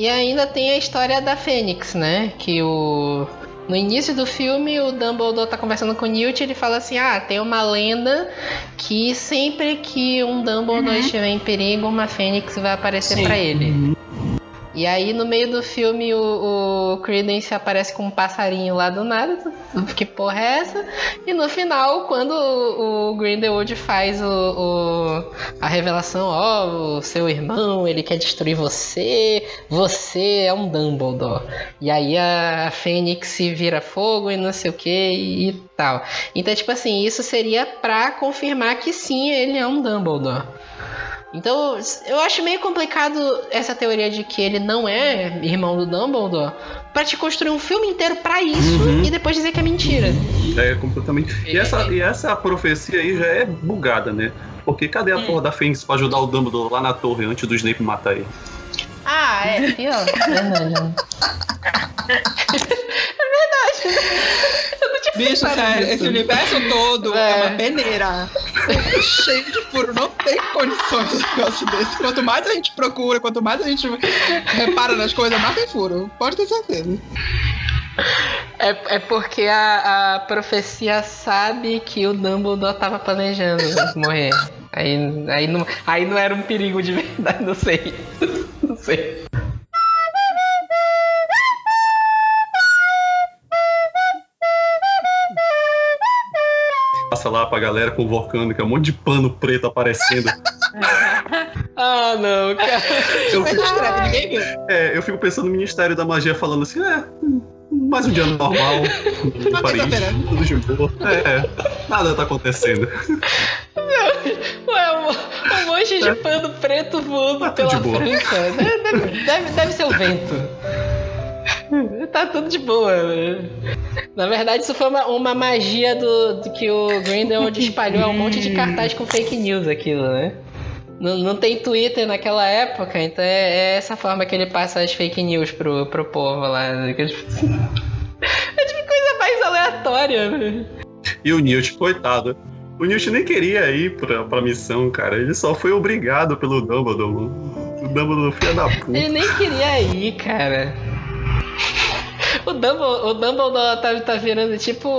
E ainda tem a história da Fênix, né? Que o. No início do filme, o Dumbledore tá conversando com o Newt e ele fala assim: Ah, tem uma lenda que sempre que um Dumbledore estiver em perigo, uma Fênix vai aparecer pra ele. E aí, no meio do filme, o, o Credence aparece com um passarinho lá do nada. Que porra é essa? E no final, quando o, o Grindelwald faz o, o- a revelação, ó, o seu irmão, ele quer destruir você, você é um Dumbledore. E aí a Fênix se vira fogo e não sei o que e tal. Então, tipo assim, isso seria pra confirmar que sim, ele é um Dumbledore. Então, eu acho meio complicado essa teoria de que ele não é irmão do Dumbledore pra te construir um filme inteiro pra isso Uhum. e depois dizer que é mentira. É completamente. E essa, e essa profecia aí já é bugada, né? Porque cadê a Hum. porra da Fênix pra ajudar o Dumbledore lá na torre antes do Snape matar ele? Ah, é, pior. Verdade. Bicho, pensado sério, nisso. esse universo todo é, É. uma peneira. Cheio de furo. Não tem condições de um negócio desse. Quanto mais a gente procura, quanto mais a gente repara nas coisas, mais tem furo. Pode ter certeza. É, é porque a, a profecia sabe que o Dumbledore tava planejando morrer. Aí, aí, não, aí não era um perigo de verdade, não sei. Não sei. Passa lá pra galera convocando, que é um monte de pano preto aparecendo. Ah, não, cara. Eu, ninguém viu. é, eu fico pensando no Ministério da Magia falando assim, é. Mais um dia normal. Em Paris, tudo de boa. É, nada tá acontecendo. Ué, um, um monte de pano preto voando Tá tudo pela de boa. França. Deve, deve, deve ser o vento. Tá tudo de boa. né? Na verdade, isso foi uma, uma magia do, do que o Grindelwald espalhou um monte de cartaz com fake news aquilo, né? Não, não tem Twitter naquela época, então é, é essa forma que ele passa as fake news pro, pro povo lá. né? É tipo coisa mais aleatória. né? E o Newt, coitado. O Newt nem queria ir pra, pra missão, cara. Ele só foi obrigado pelo Dumbledore. O Dumbledore, filho da puta. Ele nem queria ir, cara. O Dumbledore, o Dumbledore tá, tá virando tipo o,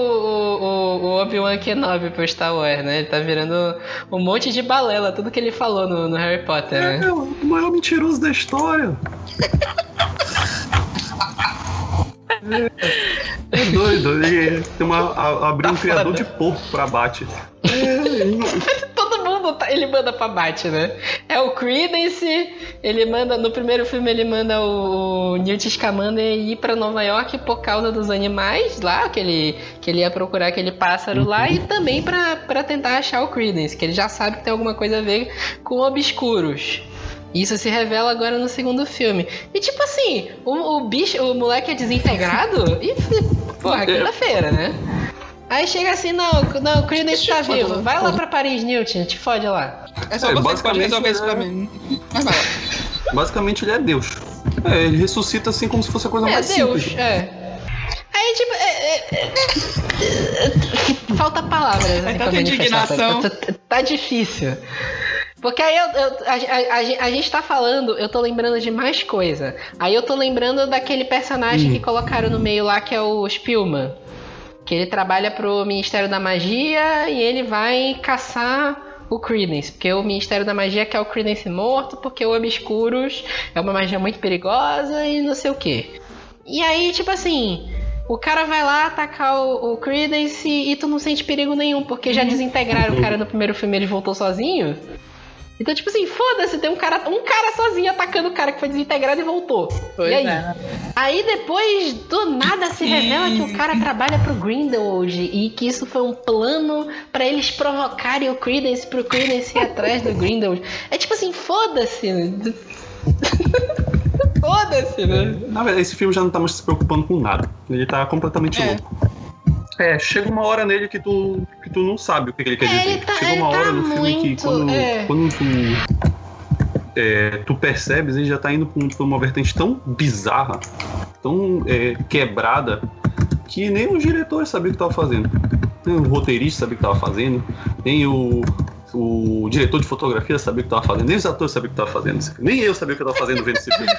o, o Obi-Wan Kenobi pro Star Wars, né? Ele tá virando um monte de balela, tudo que ele falou no, no Harry Potter, né? É o maior mentiroso da história. É doido, ele tem uma, a- abriu Tá um criador foda. de porco pra bate. É, mundo tá- ele manda pra bate, né? É o Credence, ele manda, no primeiro filme ele manda o, o Newt Scamander ir pra Nova York por causa dos animais lá, que ele, que ele ia procurar aquele pássaro lá, e também pra, pra tentar achar o Credence, que ele já sabe que tem alguma coisa a ver com obscuros. Isso se revela agora no segundo filme. E tipo assim, o, o bicho, o moleque é desintegrado e, porra, quinta-feira, né? Aí chega assim, não, não, o Credence tá vivo. Vai lá pra Paris, Newton, te fode lá. É só É, você que pode basicamente, resolver isso pra é- mim. Mas vai lá. basicamente ele é Deus. É, ele ressuscita assim como se fosse a coisa É, mais Deus, simples. é. Aí, tipo, é, é, é, falta palavras É assim, tanta manifestar. Tá, indignação. tá- tá difícil. Porque aí eu, eu- a, a- a a gente tá falando, eu tô lembrando de mais coisa. Aí eu tô lembrando daquele personagem que colocaram no meio lá, que é o Spielman. Que ele trabalha pro Ministério da Magia e ele vai caçar o Credence. Porque o Ministério da Magia quer o Credence morto, porque o Obscuros é uma magia muito perigosa e não sei o que. E aí, tipo assim, o cara vai lá atacar o, o Credence e, e tu não sente perigo nenhum, porque já desintegraram o cara no primeiro filme e ele voltou sozinho. Então, tipo assim, foda-se, tem um cara, um cara sozinho atacando o cara que foi desintegrado e voltou. Pois e aí? é. Aí depois, do nada, se revela que o cara trabalha pro Grindelwald e que isso foi um plano pra eles provocarem o Credence pro Credence ir atrás do Grindelwald. É tipo assim, foda-se. foda-se, né? Na verdade, esse filme já não tá mais se preocupando com nada. Ele tá completamente É. louco. É, chega uma hora nele que tu, que tu não sabe o que ele quer É, dizer. ele tá- chega ele uma hora tá no filme que quando, é. quando tu, é, tu percebes, ele já tá indo pra um- pra uma vertente tão bizarra, tão é, quebrada, que nem os diretores sabiam o que tava fazendo. Nem o roteirista sabia o que tava fazendo, nem o, o diretor de fotografia sabia o que tava fazendo, nem os atores sabiam o que tava fazendo. Nem eu sabia o que eu tava fazendo vendo esse filme.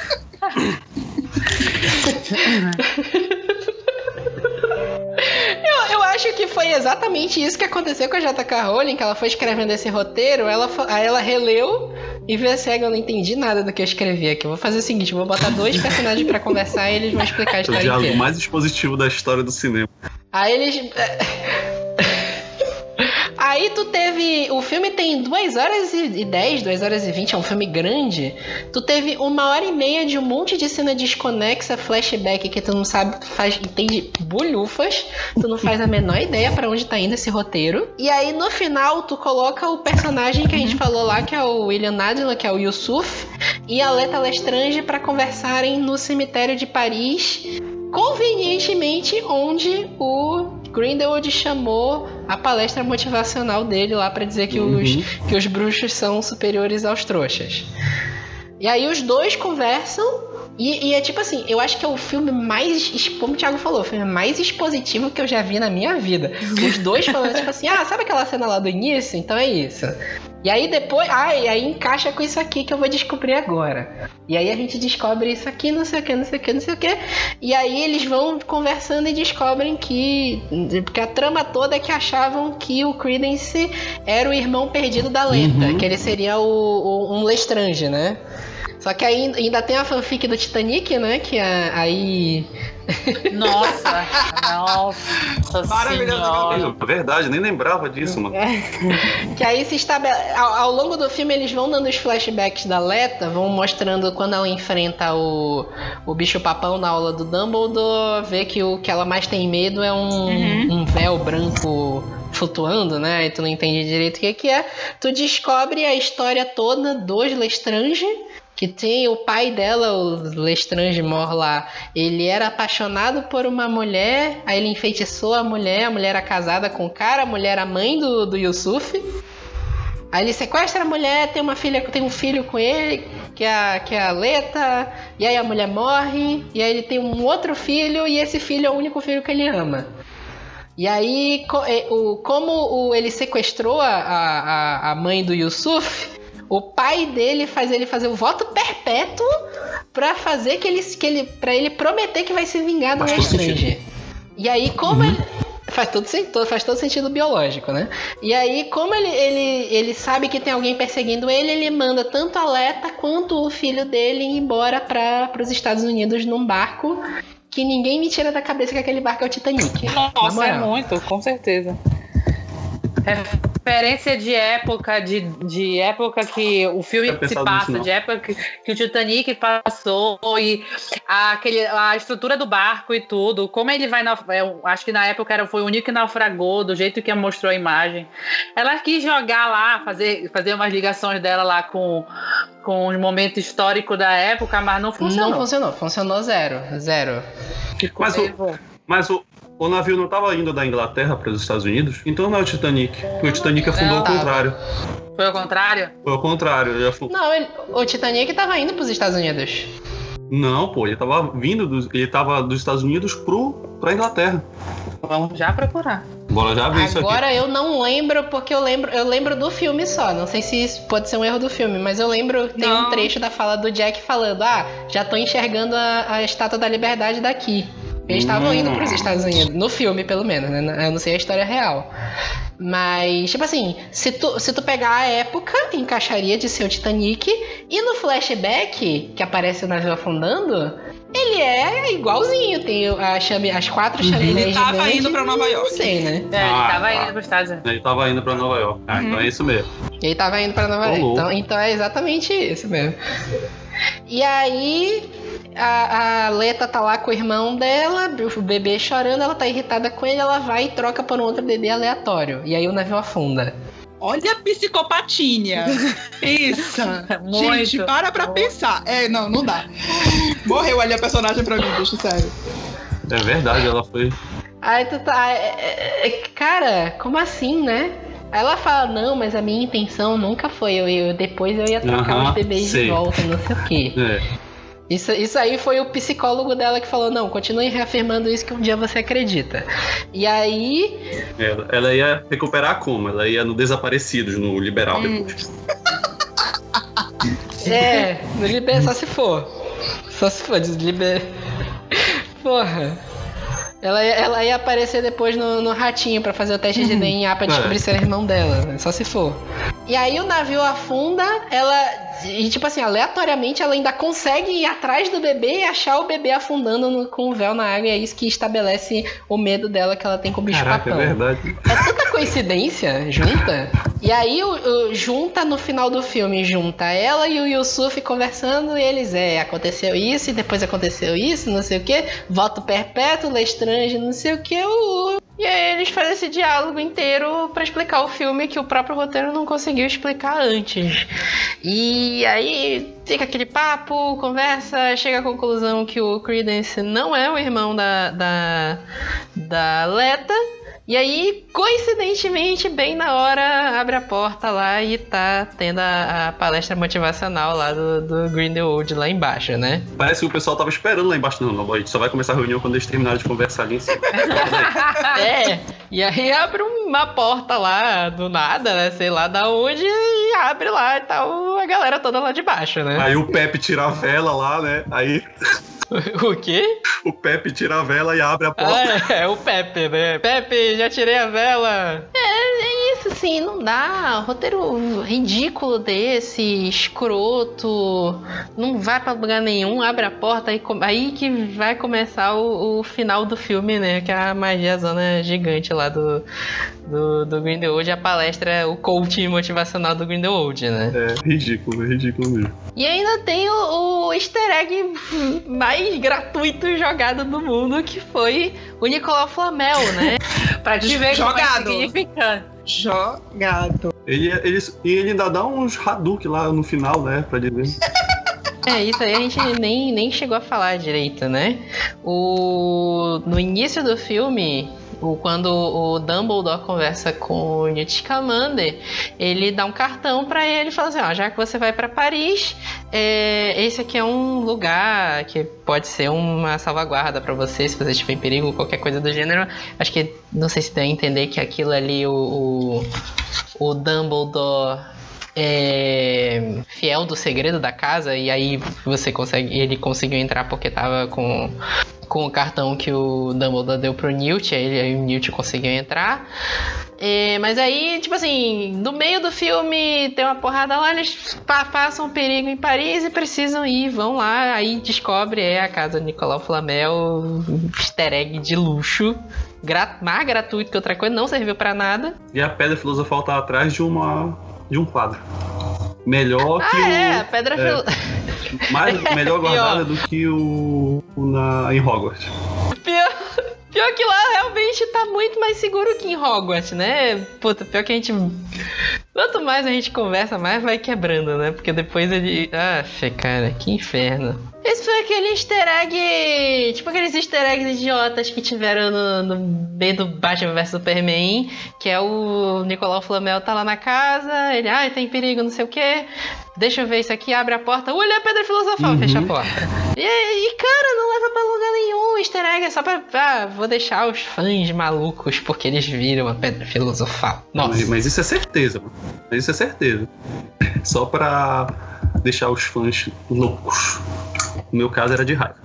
acho que foi exatamente isso que aconteceu com a J.K. Rowling, que ela foi escrevendo esse roteiro, ela, aí ela releu e assim, "Ah, eu não entendi nada do que eu escrevi aqui. Eu vou fazer o seguinte, vou botar dois personagens pra conversar e eles vão explicar a É o história diálogo inteira. mais expositivo da história do cinema. Aí eles. Aí tu teve. O filme tem 2 horas e 10, 2 horas e 20, é um filme grande. Tu teve uma hora e meia de um monte de cena desconexa, flashback, que tu não sabe, faz, entende bulhufas. Tu não faz a menor ideia para onde tá indo esse roteiro. E aí no final tu coloca o personagem que a gente falou lá, que é o William Nadila, que é o Yusuf, e a Leta Lestrange para conversarem no cemitério de Paris convenientemente onde o Grindelwald chamou a palestra motivacional dele lá para dizer que, uhum. os, que os bruxos são superiores aos trouxas. E aí os dois conversam e, e, é tipo assim, eu acho que é o filme mais, como o Thiago falou, o filme mais expositivo que eu já vi na minha vida. Os dois falando, tipo assim, ah, sabe aquela cena lá do início? Então é isso. E aí depois, ah, e aí encaixa com isso aqui que eu vou descobrir agora. E aí a gente descobre isso aqui, não sei o que, não sei o que, não sei o que. E aí eles vão conversando e descobrem que. Porque a trama toda é que achavam que o Credence era o irmão perdido da Lenta, uhum. que ele seria o, o, um Lestrange, né? Só que aí ainda tem a fanfic do Titanic, né? Que aí. Nossa! nossa! Maravilhoso! É verdade, nem lembrava disso, mano. que aí se estabelece. Ao, ao, longo do filme, eles vão dando os flashbacks da Leta, vão mostrando quando ela enfrenta o, o bicho-papão na aula do Dumbledore, vê que o que ela mais tem medo é um, uhum. um véu branco flutuando, né? E tu não entende direito o que, que é. Tu descobre a história toda dos Lestrange que tem o pai dela, o Lestrange Mor lá, ele era apaixonado por uma mulher, aí ele enfeitiçou a mulher, a mulher era casada com o cara, a mulher era mãe do, do Yusuf. Aí ele sequestra a mulher, tem uma filha, tem um filho com ele, que é, que é a Leta, e aí a mulher morre, e aí ele tem um outro filho, e esse filho é o único filho que ele ama. E aí, como ele sequestrou a, a, a mãe do Yusuf, o pai dele faz ele fazer o voto perpétuo para fazer que ele, que ele para ele prometer que vai se vingar do Stranger. E aí como uhum. ele faz todo sentido, faz todo sentido biológico, né? E aí como ele, ele, ele sabe que tem alguém perseguindo ele, ele manda tanto a Leta quanto o filho dele embora para os Estados Unidos num barco que ninguém me tira da cabeça que aquele barco é o Titanic. Nossa, é muito, com certeza. É referência de época, de, de época que o filme se passa, de época que, que, o Titanic passou e a, aquele, a estrutura do barco e tudo, como ele vai, eu acho que na época era, foi o único que naufragou, do jeito que mostrou a imagem. Ela quis jogar lá, fazer, fazer umas ligações dela lá com, com os momentos históricos da época, mas não funcionou. Não funcionou, funcionou zero, zero. Ficou mas, o, mas o, o navio não estava indo da Inglaterra para os Estados Unidos, então não é o Titanic. Porque o Titanic afundou ao contrário. Foi ao contrário? Foi ao contrário. Ele afundou. Não, ele, o Titanic estava indo para os Estados Unidos. Não, pô, ele estava vindo dos, ele tava dos Estados Unidos pro, pra Inglaterra. Vamos já procurar. Bora já ver isso aqui. Agora eu não lembro, porque eu lembro, eu lembro do filme só. Não sei se isso pode ser um erro do filme, mas eu lembro, tem não. um trecho da fala do Jack falando: Ah, já tô enxergando a, a estátua da liberdade daqui. Eles estavam hum. indo para os Estados Unidos, no filme pelo menos, né? Eu não sei a história real. Mas, tipo assim, se tu, se tu pegar a época, encaixaria de ser o Titanic, e no flashback, que aparece o navio afundando, ele é igualzinho. Tem a chame, as quatro chaminés Ele tava indo pra Nova York. Não sei, né? É, ele ah, tava ah, indo pros Estados Unidos. Ele tava indo pra Nova York. Ah, uhum. então é isso mesmo. Ele tava indo pra Nova York. Então, então é exatamente isso mesmo. E aí, a, a Leta tá lá com o irmão dela, o bebê chorando, ela tá irritada com ele, ela vai e troca por um outro bebê aleatório. E aí o navio afunda. Olha a psicopatinha. Isso. Gente, para pra pensar. É, não, não dá. Morreu ali a personagem pra mim, bicho, sério. É verdade, ela foi. Aí tu tá. É, é, é, cara, como assim, né? Ela fala, não, mas a minha intenção nunca foi. Eu, eu depois eu ia trocar uh -huh, os bebês sei. de volta, não sei o quê. É. Isso, isso aí foi o psicólogo dela que falou: não, continue reafirmando isso que um dia você acredita. E aí. Ela, ela ia recuperar como? Ela ia no Desaparecidos, no Liberal hum. depois. É, no Liber só se for. Só se for, desliber. Porra. Ela, ela ia aparecer depois no, no ratinho para fazer o teste de DNA pra descobrir é. se era irmão dela. Só se for. E aí o navio afunda, ela e tipo assim, aleatoriamente ela ainda consegue ir atrás do bebê e achar o bebê afundando no, com o véu na água. E é isso que estabelece o medo dela que ela tem com o bicho Caraca, é papão. verdade. É tanta coincidência junta. E aí, o, o- junta no final do filme, junta ela e o Yusuf conversando, e eles, é, aconteceu isso, e depois aconteceu isso, não sei o que, voto perpétuo, Lestrange, não sei o que, o. E aí eles fazem esse diálogo inteiro pra explicar o filme que o próprio roteiro não conseguiu explicar antes. E aí fica aquele papo, conversa, chega à conclusão que o Credence não é o irmão da, da, da Leta. E aí, coincidentemente, bem na hora, abre a porta lá e tá tendo a, a palestra motivacional lá do, do Grindelwald lá embaixo, né? Parece que o pessoal tava esperando lá embaixo. Não, não, a gente só vai começar a reunião quando eles terminarem de conversar ali em cima. É, e aí abre uma porta lá do nada, né? Sei lá da onde, e abre lá e tal, a galera toda lá de baixo, né? Aí o Pepe tira a vela lá, né? Aí O quê? o Pepe tira a vela e abre a porta. Ah, é, é o Pepe, né? Pepe, já tirei a vela. É, é isso, assim, não dá. Roteiro ridículo desse, escroto, não vai pra lugar nenhum, abre a porta, aí, com- aí que vai começar o, o final do filme, né? Que é a magia zona gigante lá do, do, do Grindelwald, a palestra, o coach motivacional do Grindelwald, né? É ridículo, é ridículo mesmo. E ainda tem o, o easter egg mais gratuito jogado do mundo, que foi o Nicolau Flamel, né? Pra te ver como é Jogado. significante. Jogado. Ele, ele, e ele ainda dá uns Hadouken lá no final, né? Pra dizer. É, isso aí a gente nem, nem chegou a falar direito, né? O, no início do filme, o, quando o Dumbledore conversa com o Newt Scamander, ele dá um cartão pra ele e fala assim, ó, já que você vai pra Paris, é, esse aqui é um lugar que pode ser uma salvaguarda pra você, se você estiver em perigo, qualquer coisa do gênero. Acho que, não sei se dá a entender que aquilo ali, o, o, o Dumbledore é, fiel do segredo da casa e aí você consegue ele conseguiu entrar porque tava com com o cartão que o Dumbledore deu pro Newt, aí, aí o Newt conseguiu entrar. É, mas aí, tipo assim, no meio do filme tem uma porrada lá, eles pa- passam perigo em Paris e precisam ir, vão lá, aí descobre é a casa do Nicolau Flamel, um easter egg de luxo, gra mais gratuito que outra coisa, não serviu pra nada. E a pedra filosofal tá atrás de uma. De um quadro. Melhor que Ah, é, a o. pedra é. Mais, melhor guardada do que o. o na, em Hogwarts. Pior, pior que lá realmente tá muito mais seguro que em Hogwarts, né? Puta, pior que a gente. Quanto mais a gente conversa, mais vai quebrando, né? Porque depois ele. Ah, cara, que inferno. Esse foi aquele easter egg. Tipo aqueles easter eggs idiotas que tiveram no, no meio do Batman vs Superman. Que é o Nicolau Flamel tá lá na casa. Ele, ai, tem perigo, não sei o quê. Deixa eu ver isso aqui, abre a porta. Olha a pedra filosofal, Uhum. fecha a porta. E, e, cara, não leva pra lugar nenhum. Easter egg é só pra. Ah, vou deixar os fãs malucos porque eles viram a pedra filosofal. Nossa. Mas, mas isso é certeza, mano. Isso é certeza. Só pra deixar os fãs loucos. No meu caso era de raiva.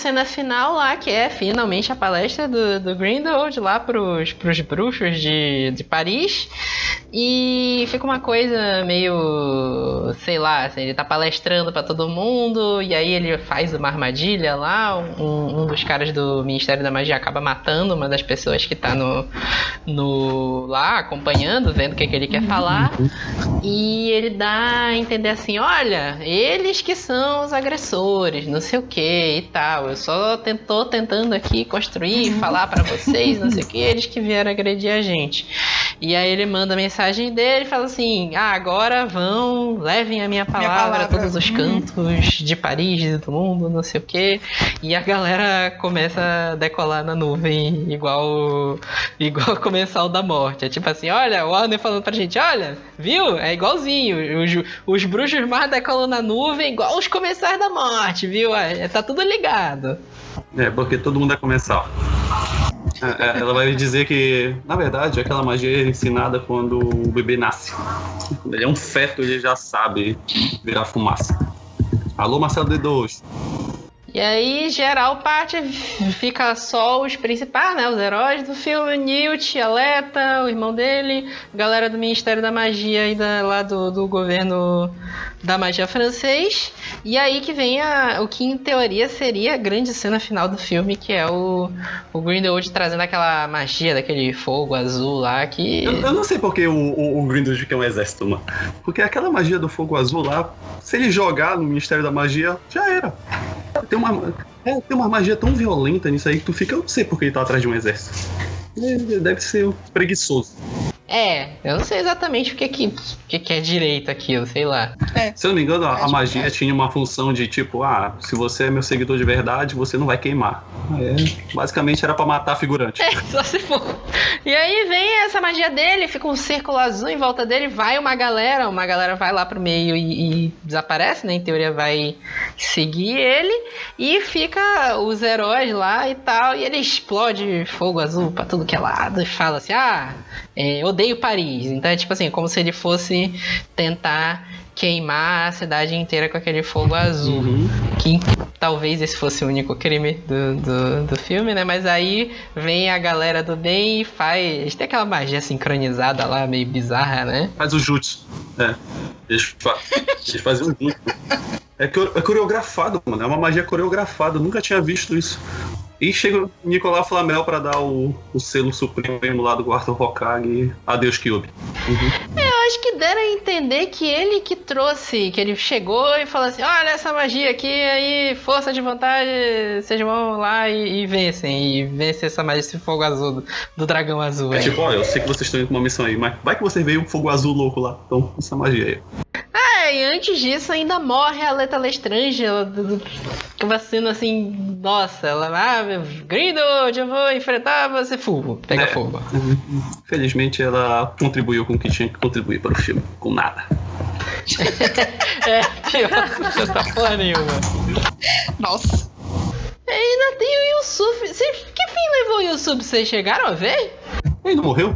Cena final lá, que é finalmente a palestra do, do Grindelwald lá pros, pros bruxos de, de Paris. E fica uma coisa meio, sei lá, assim, ele tá palestrando pra todo mundo, e aí ele faz uma armadilha lá, um, um dos caras do Ministério da Magia acaba matando uma das pessoas que tá no, no lá, acompanhando, vendo o que, que ele quer falar. E ele dá a entender assim: olha, eles que são os agressores, não sei o que e tal. Eu só tentou tentando aqui construir, falar pra vocês, não sei o que, eles que vieram agredir a gente. E aí ele manda a mensagem dele e fala assim: ah, agora vão, levem a minha palavra, palavra. a todos os cantos de Paris, do mundo, não sei o que. E a galera começa a decolar na nuvem, igual igual o comensal da morte. É tipo assim: olha, o Warner falando pra gente: olha, viu? É igualzinho. Os, os bruxos mais decolam na nuvem, igual os comensais da morte, viu? É, tá tudo ligado. É, porque todo mundo é comensal. É, é, Ela vai dizer que, na verdade, aquela magia é ensinada quando o bebê nasce. Quando ele é um feto, ele já sabe virar fumaça. Alô, Marcelo D2. E aí, geral parte, fica só os principais, né? Os heróis do filme, Newt, Aleta, o irmão dele, galera do Ministério da Magia e da, lá do, do governo da magia francês. E aí que vem a, o que em teoria seria a grande cena final do filme, que é o, o Grindelwald trazendo aquela magia daquele fogo azul lá que. Eu, eu não sei porque o, o, o Grindelwald quer um exército, mano. Porque aquela magia do fogo azul lá, se ele jogar no Ministério da Magia, já era. Tem uma, é, tem uma magia tão violenta nisso aí que tu fica, eu não sei porque ele tá atrás de um exército. Ele deve ser preguiçoso. É, eu não sei exatamente o que, que, que, que é direito aquilo, sei lá. É. Se eu não me engano, a, a Acho magia que- tinha uma função de tipo, ah, se você é meu seguidor de verdade, você não vai queimar. É, basicamente era pra matar figurante. É, só se for. E aí vem essa magia dele, fica um círculo azul em volta dele, vai uma galera, uma galera vai lá pro meio e, e desaparece, né? Em teoria vai seguir ele e fica os heróis lá e tal, e ele explode fogo azul pra tudo que é lado e fala assim: ah, é, odeio Paris. Então é tipo assim, como se ele fosse tentar queimar a cidade inteira com aquele fogo azul Uhum. que talvez esse fosse o único crime do, do, do filme, né? Mas aí vem a galera do bem e faz. Tem aquela magia sincronizada lá, meio bizarra, né? Faz o jutsu. É. Eles, fa eles faziam junto. É, co- é coreografado, mano. É uma magia coreografada. Eu nunca tinha visto isso. E chega o Nicolau Flamel pra dar o, o selo supremo lá do Quarto Hokage. Adeus, Kyubi. Eu acho que deram a entender que ele que trouxe, que ele chegou e falou assim: olha essa magia aqui, aí, força de vontade, vocês vão lá e, e vencem. E vencem essa magia, esse fogo azul do, do dragão azul. É aí. tipo, ó, eu sei que vocês estão indo com uma missão aí, mas vai que você veio um fogo azul louco lá. Então, essa magia aí. É, e antes disso ainda morre a Leta Lestrange, ela sendo assim, nossa, ela, ah, meu, Grindelwald, eu vou enfrentar você, fogo, pega É. fogo. Felizmente ela contribuiu com o que tinha que contribuir para o filme. Com nada. É, pior, você tá porra nenhuma. Nossa. E ainda tem o Yusuf, Cê- que fim levou o Yusuf, vocês chegaram a ver? Ele não morreu?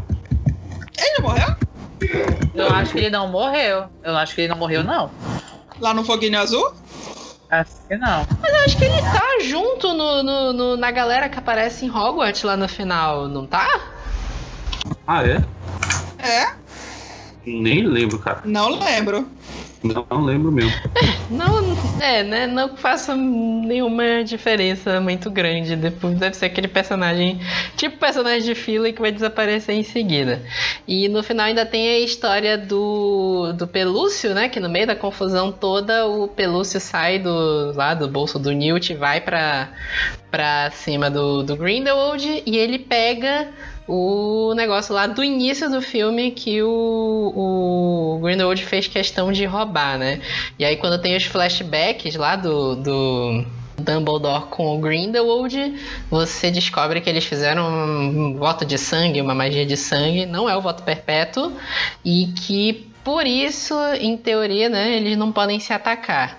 Ele morreu? Eu acho que ele não morreu. Eu acho que ele não morreu, não. Lá no Foguinho Azul? Acho que não. Mas eu acho que ele tá junto no, no- no- na galera que aparece em Hogwarts lá no final, não tá? Ah, é? É? Nem lembro, cara. Não lembro. Não, lembro mesmo. Não, é, né? Não faça nenhuma diferença muito grande. Depois deve ser aquele personagem, tipo personagem de fila que vai desaparecer em seguida. E no final ainda tem a história do, do Pelúcio, né? Que no meio da confusão toda, o Pelúcio sai do lá do bolso do Newt e vai pra, pra cima do, do Grindelwald e ele pega o negócio lá do início do filme que o, o Grindelwald fez questão de roubar, né? E aí quando tem os flashbacks lá do, do Dumbledore com o Grindelwald, você descobre que eles fizeram um voto de sangue, uma magia de sangue, não é o voto perpétuo, e que por isso, em teoria, né, eles não podem se atacar.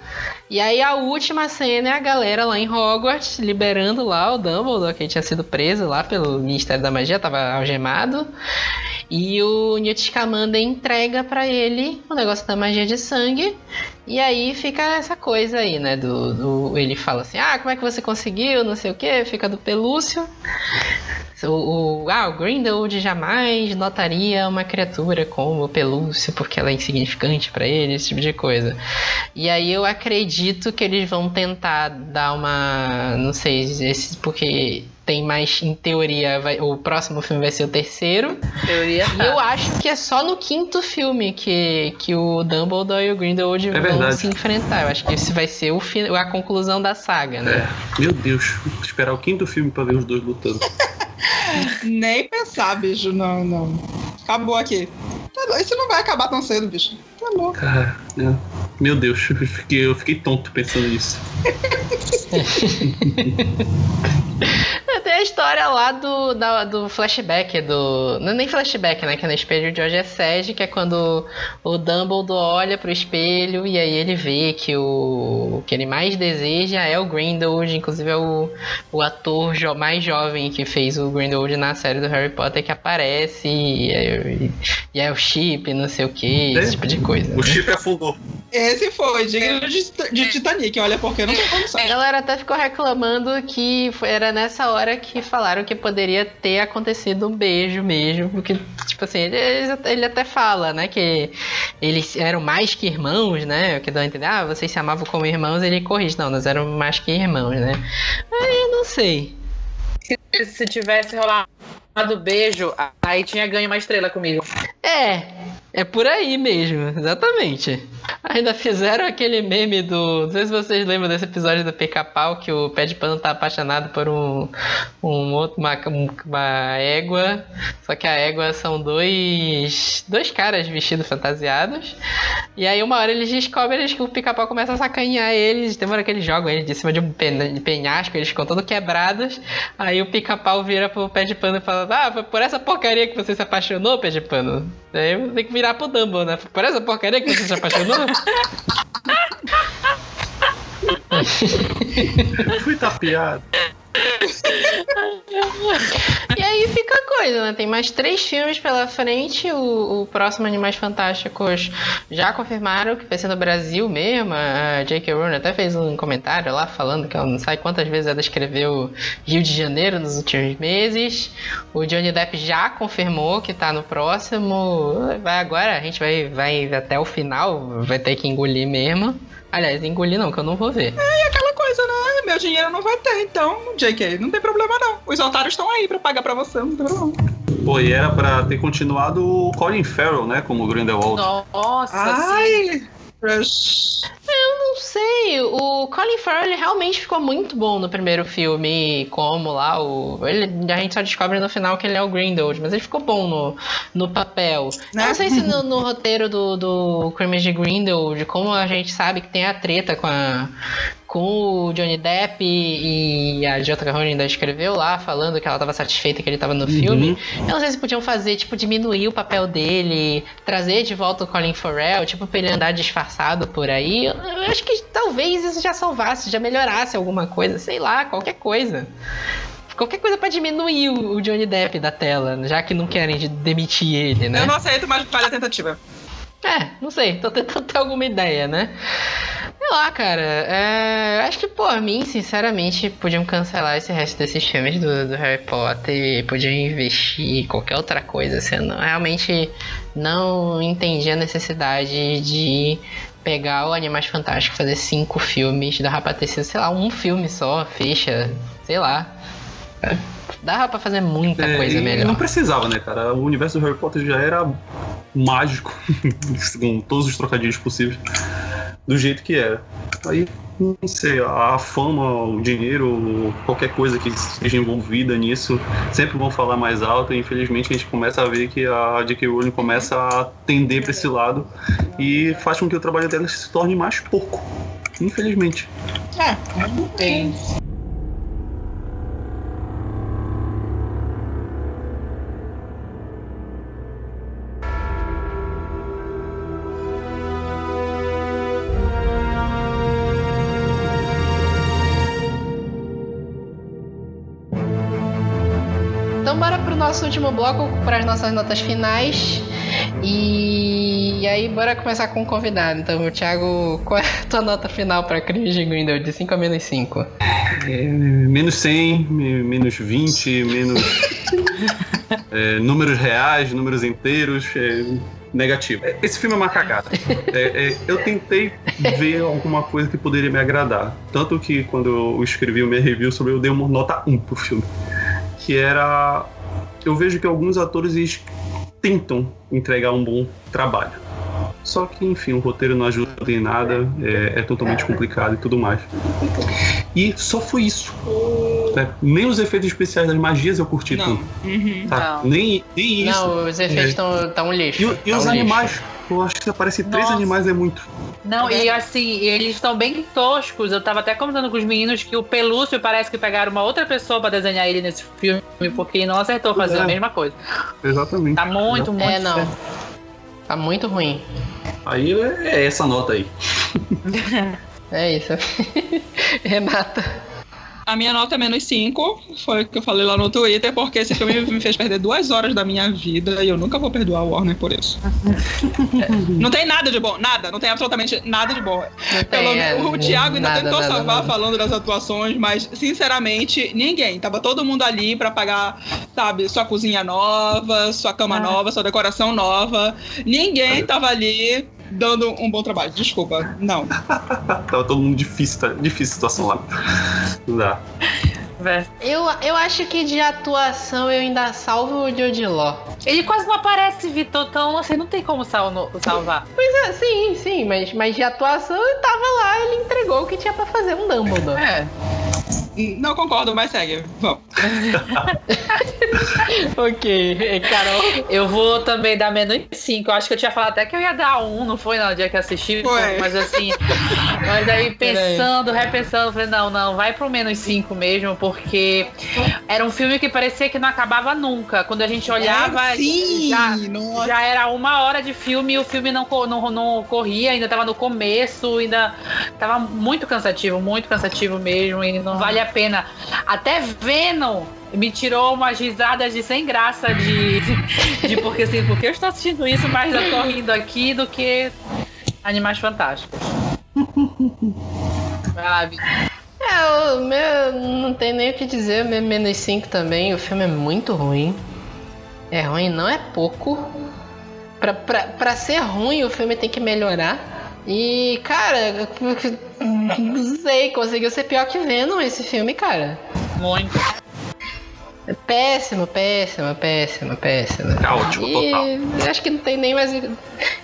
E aí a última cena é a galera lá em Hogwarts liberando lá o Dumbledore, que tinha sido preso lá pelo Ministério da Magia, tava algemado. E o Newt Scamander entrega pra ele o negócio da magia de sangue. E aí fica essa coisa aí, né? Do, do- ele fala assim: Ah, como é que você conseguiu? Não sei o que. Fica do pelúcio. O, o, ah, o Grindelwald jamais notaria uma criatura como o pelúcio porque ela é insignificante pra ele, esse tipo de coisa. E aí eu acredito que eles vão tentar dar uma. Não sei, esse, porque tem mais. Em teoria, vai- o próximo filme vai ser o terceiro. Teoria E eu tá. acho que é só no quinto filme que, que o Dumbledore e o Grindelwald vão verdade. se enfrentar. Eu acho que esse vai ser o fi- a conclusão da saga, né? É. Meu Deus, vou esperar o quinto filme pra ver os dois lutando. Nem pensar, bicho. Não, não. Acabou aqui. Tá Isso não vai acabar tão cedo, bicho. Tá louco. Cara, é. meu Deus, eu fiquei, eu fiquei tonto pensando nisso. Tem a história lá do, da- do flashback, do. Não é nem flashback, né? Que é no espelho de hoje é Sede, que é quando o Dumbledore olha pro espelho e aí ele vê que o, o que ele mais deseja é o Grindelwald, inclusive é o, o ator jo- mais jovem que fez o Grindelwald na série do Harry Potter que aparece e, é- e é o chip, não sei o que, esse tipo de coisa. O né? chip afundou. Esse foi, digno de, de Titanic, olha, porque não tem condição. A galera até ficou reclamando que era nessa hora que falaram que poderia ter acontecido um beijo mesmo. Porque, tipo assim, ele, ele até fala, né, que eles eram mais que irmãos, né? O que dá a entender, ah, vocês se amavam como irmãos, ele corrige. Não, nós éramos mais que irmãos, né? Aí eu não sei. Se tivesse rolado beijo, aí tinha ganho uma estrela comigo. É, é por aí mesmo, exatamente. Ainda fizeram aquele meme do. Não sei se vocês lembram desse episódio do pica-pau que o pé de pano tá apaixonado por um, um outro, uma, um- uma égua. Só que a égua são dois. dois caras vestidos fantasiados. E aí uma hora eles descobrem que o pica-pau começa a sacanhar eles. Tem uma hora que eles jogam eles de cima de um penhasco, eles ficam todos quebrados. Aí o pica-pau vira pro pé de pano e fala: Ah, foi por essa porcaria que você se apaixonou, pé de pano. Aí tem que virar pro Dumbo, né? Por essa porcaria que você se apaixonou? Fui tapeado. E aí fica a coisa, né? Tem mais três filmes pela frente. O, o próximo Animais Fantásticos já confirmaram que vai ser no Brasil mesmo. A J.K. Rowling até fez um comentário lá falando que ela não sabe quantas vezes ela escreveu Rio de Janeiro nos últimos meses. O Johnny Depp já confirmou que tá no próximo. Vai agora, a gente vai, vai até o final, vai ter que engolir mesmo. Aliás, engolir não, que eu não vou ver. E aquela coisa, né? Meu dinheiro não vai ter, então, JK, não tem problema não. Os otários estão aí pra pagar pra você, não tem problema. Pô, e era pra ter continuado o Colin Farrell, né? Como Grindelwald. Nossa, sim. Crush. Não sei, o Colin Farrell ele realmente ficou muito bom no primeiro filme, como lá o. Ele, a gente só descobre no final que ele é o Grindelwald, mas ele ficou bom no, no papel. Eu Né? Não sei se no, no roteiro do, do de Grindelwald, como a gente sabe que tem a treta com a. Com o Johnny Depp e a J.K. Rowling ainda escreveu lá, falando que ela estava satisfeita que ele estava no filme. Eu não sei se podiam fazer, tipo, diminuir o papel dele, trazer de volta o Colin Farrell, tipo, pra ele andar disfarçado por aí. Eu acho que talvez isso já salvasse, já melhorasse alguma coisa, sei lá, qualquer coisa. Qualquer coisa pra diminuir o Johnny Depp da tela, já que não querem de- demitir ele, né? Eu não aceito, mas vale a tentativa. É, não sei, tô tentando ter alguma ideia, né? Sei lá, cara. É, acho que por mim, sinceramente, podiam cancelar esse resto desses filmes do, do Harry Potter, podiam investir em qualquer outra coisa. Assim, não- realmente não entendi a necessidade de pegar o Animais Fantásticos, fazer cinco filmes, dava pra ter sido, sei lá, um filme só, fecha, sei lá. É, Dava pra fazer muita É, coisa e melhor. Não precisava, né, cara? O universo do Harry Potter já era mágico, com todos os trocadilhos possíveis, do jeito que era. Aí, não sei, a fama, o dinheiro, qualquer coisa que esteja envolvida nisso, sempre vão falar mais alto. E infelizmente a gente começa a ver que a J.K. Rowling começa a tender para esse lado e faz com que o trabalho dela se torne mais pouco. Infelizmente. É, Sim. Então nosso último bloco, para as nossas notas finais. E aí bora começar com o convidado. Então, Thiago, qual é a tua nota final para Crimes de Grindelwald? De 5 a menos 5. É, menos 100, me- menos 20, menos é, números reais, números inteiros, é, negativo. É, Esse filme é uma cagada. É, é, eu tentei ver alguma coisa que poderia me agradar. Tanto que quando eu escrevi o minha review sobre eu dei uma nota 1 pro filme. Que era. Eu vejo que alguns atores tentam entregar um bom trabalho. Só que, enfim, o roteiro não ajuda em nada, é, é totalmente complicado e tudo mais. E só foi isso. né? Nem os efeitos especiais das magias eu curti não. tanto. Uhum. Tá? Não. Nem, nem isso. Não, os efeitos É. estão tão um lixo. E, e tá os um lixo. animais? Eu acho que aparece três Nossa. animais é muito. Não, e assim, eles estão bem toscos. Eu tava até comentando com os meninos que o Pelúcio parece que pegaram uma outra pessoa pra desenhar ele nesse filme, porque não acertou fazer É. a mesma coisa. Exatamente. Tá muito, muito. É, não. Tá muito ruim. Aí é essa nota aí. É isso. Renata. A minha nota é menos 5, foi o que eu falei lá no Twitter, porque esse filme me fez perder duas horas da minha vida e eu nunca vou perdoar o Warner por isso. não tem nada de bom, nada, não tem absolutamente nada de bom. Pelo, é, o Thiago ainda nada, tentou nada, salvar nada. falando das atuações, mas sinceramente, ninguém. Tava todo mundo ali pra pagar, sabe, sua cozinha nova, sua cama Ah. nova, sua decoração nova. Ninguém tava ali dando um bom trabalho. Desculpa, não. Tava todo mundo difícil, tá? difícil situação lá. Não dá. Vé. Eu, eu acho que de atuação eu ainda salvo o Jude Law. Ele quase não aparece, Vitor, então assim, não tem como sal- no- salvar. Pois é, sim, sim, mas, mas de atuação eu tava lá, ele entregou o que tinha pra fazer um Dumbledore. É. Não concordo, mas segue. Vamos. ok, Carol. Eu vou também dar menos 5. Eu acho que eu tinha falado até que eu ia dar um, não foi no dia que eu assisti? Foi. Mas assim, mas aí pensando, repensando, falei, não, não, vai pro menos 5 mesmo, porque era um filme que parecia que não acabava nunca. Quando a gente olhava, É, sim, já, nossa. já era uma hora de filme e o filme não, não, não corria, ainda tava no começo, ainda tava muito cansativo, muito cansativo mesmo, e não vale a pena. Até Venom me tirou umas risadas de sem graça de, de porque assim, porque eu estou assistindo isso, mas eu tô rindo aqui do que Animais Fantásticos. Vai lá. É, o meu não tem nem o que dizer, meu menos 5 também, o filme é muito ruim. É ruim, não é pouco. Pra, pra, pra ser ruim, o filme tem que melhorar. E, cara, não sei, conseguiu ser pior que Venom esse filme, cara. Muito. É péssimo, péssimo, péssimo, péssimo. Caótico E total. acho que não tem nem mais o-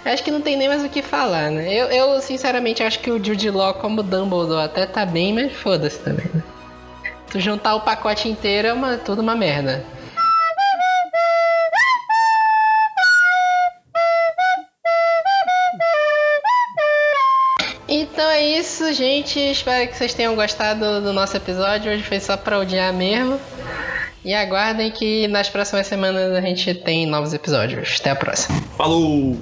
acho que não tem nem mais o que falar, né? Eu, eu sinceramente acho que o Jude Law como Dumbledore até tá bem, mas foda-se também. Né? Tu juntar o pacote inteiro é uma, tudo uma merda. É isso, gente. Espero que vocês tenham gostado do nosso episódio. Hoje foi só pra odiar mesmo. E aguardem que nas próximas semanas a gente tem novos episódios. Até a próxima. Falou!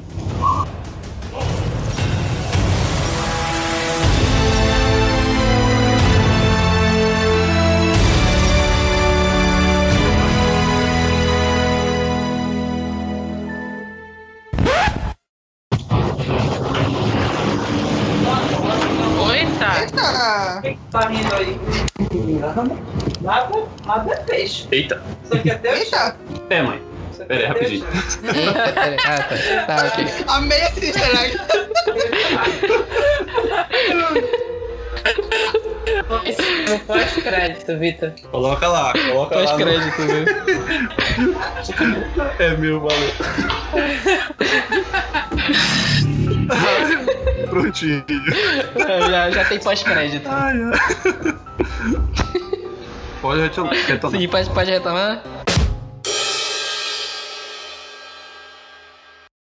Tá rindo aí. Nada, nada é peixe. Eita! Isso aqui até eita, É, mãe. Pera aí, rapidinho. ah, tá. Tá, ok. amei esse easter egg. Pós-crédito, Vitor. Coloca lá, coloca lá. no- Pós-crédito, viu? É meu, valeu. Prontinho. já, já tem pós-crédito. Ai, ai. Pode retomar. Sim, pode, pode retomar?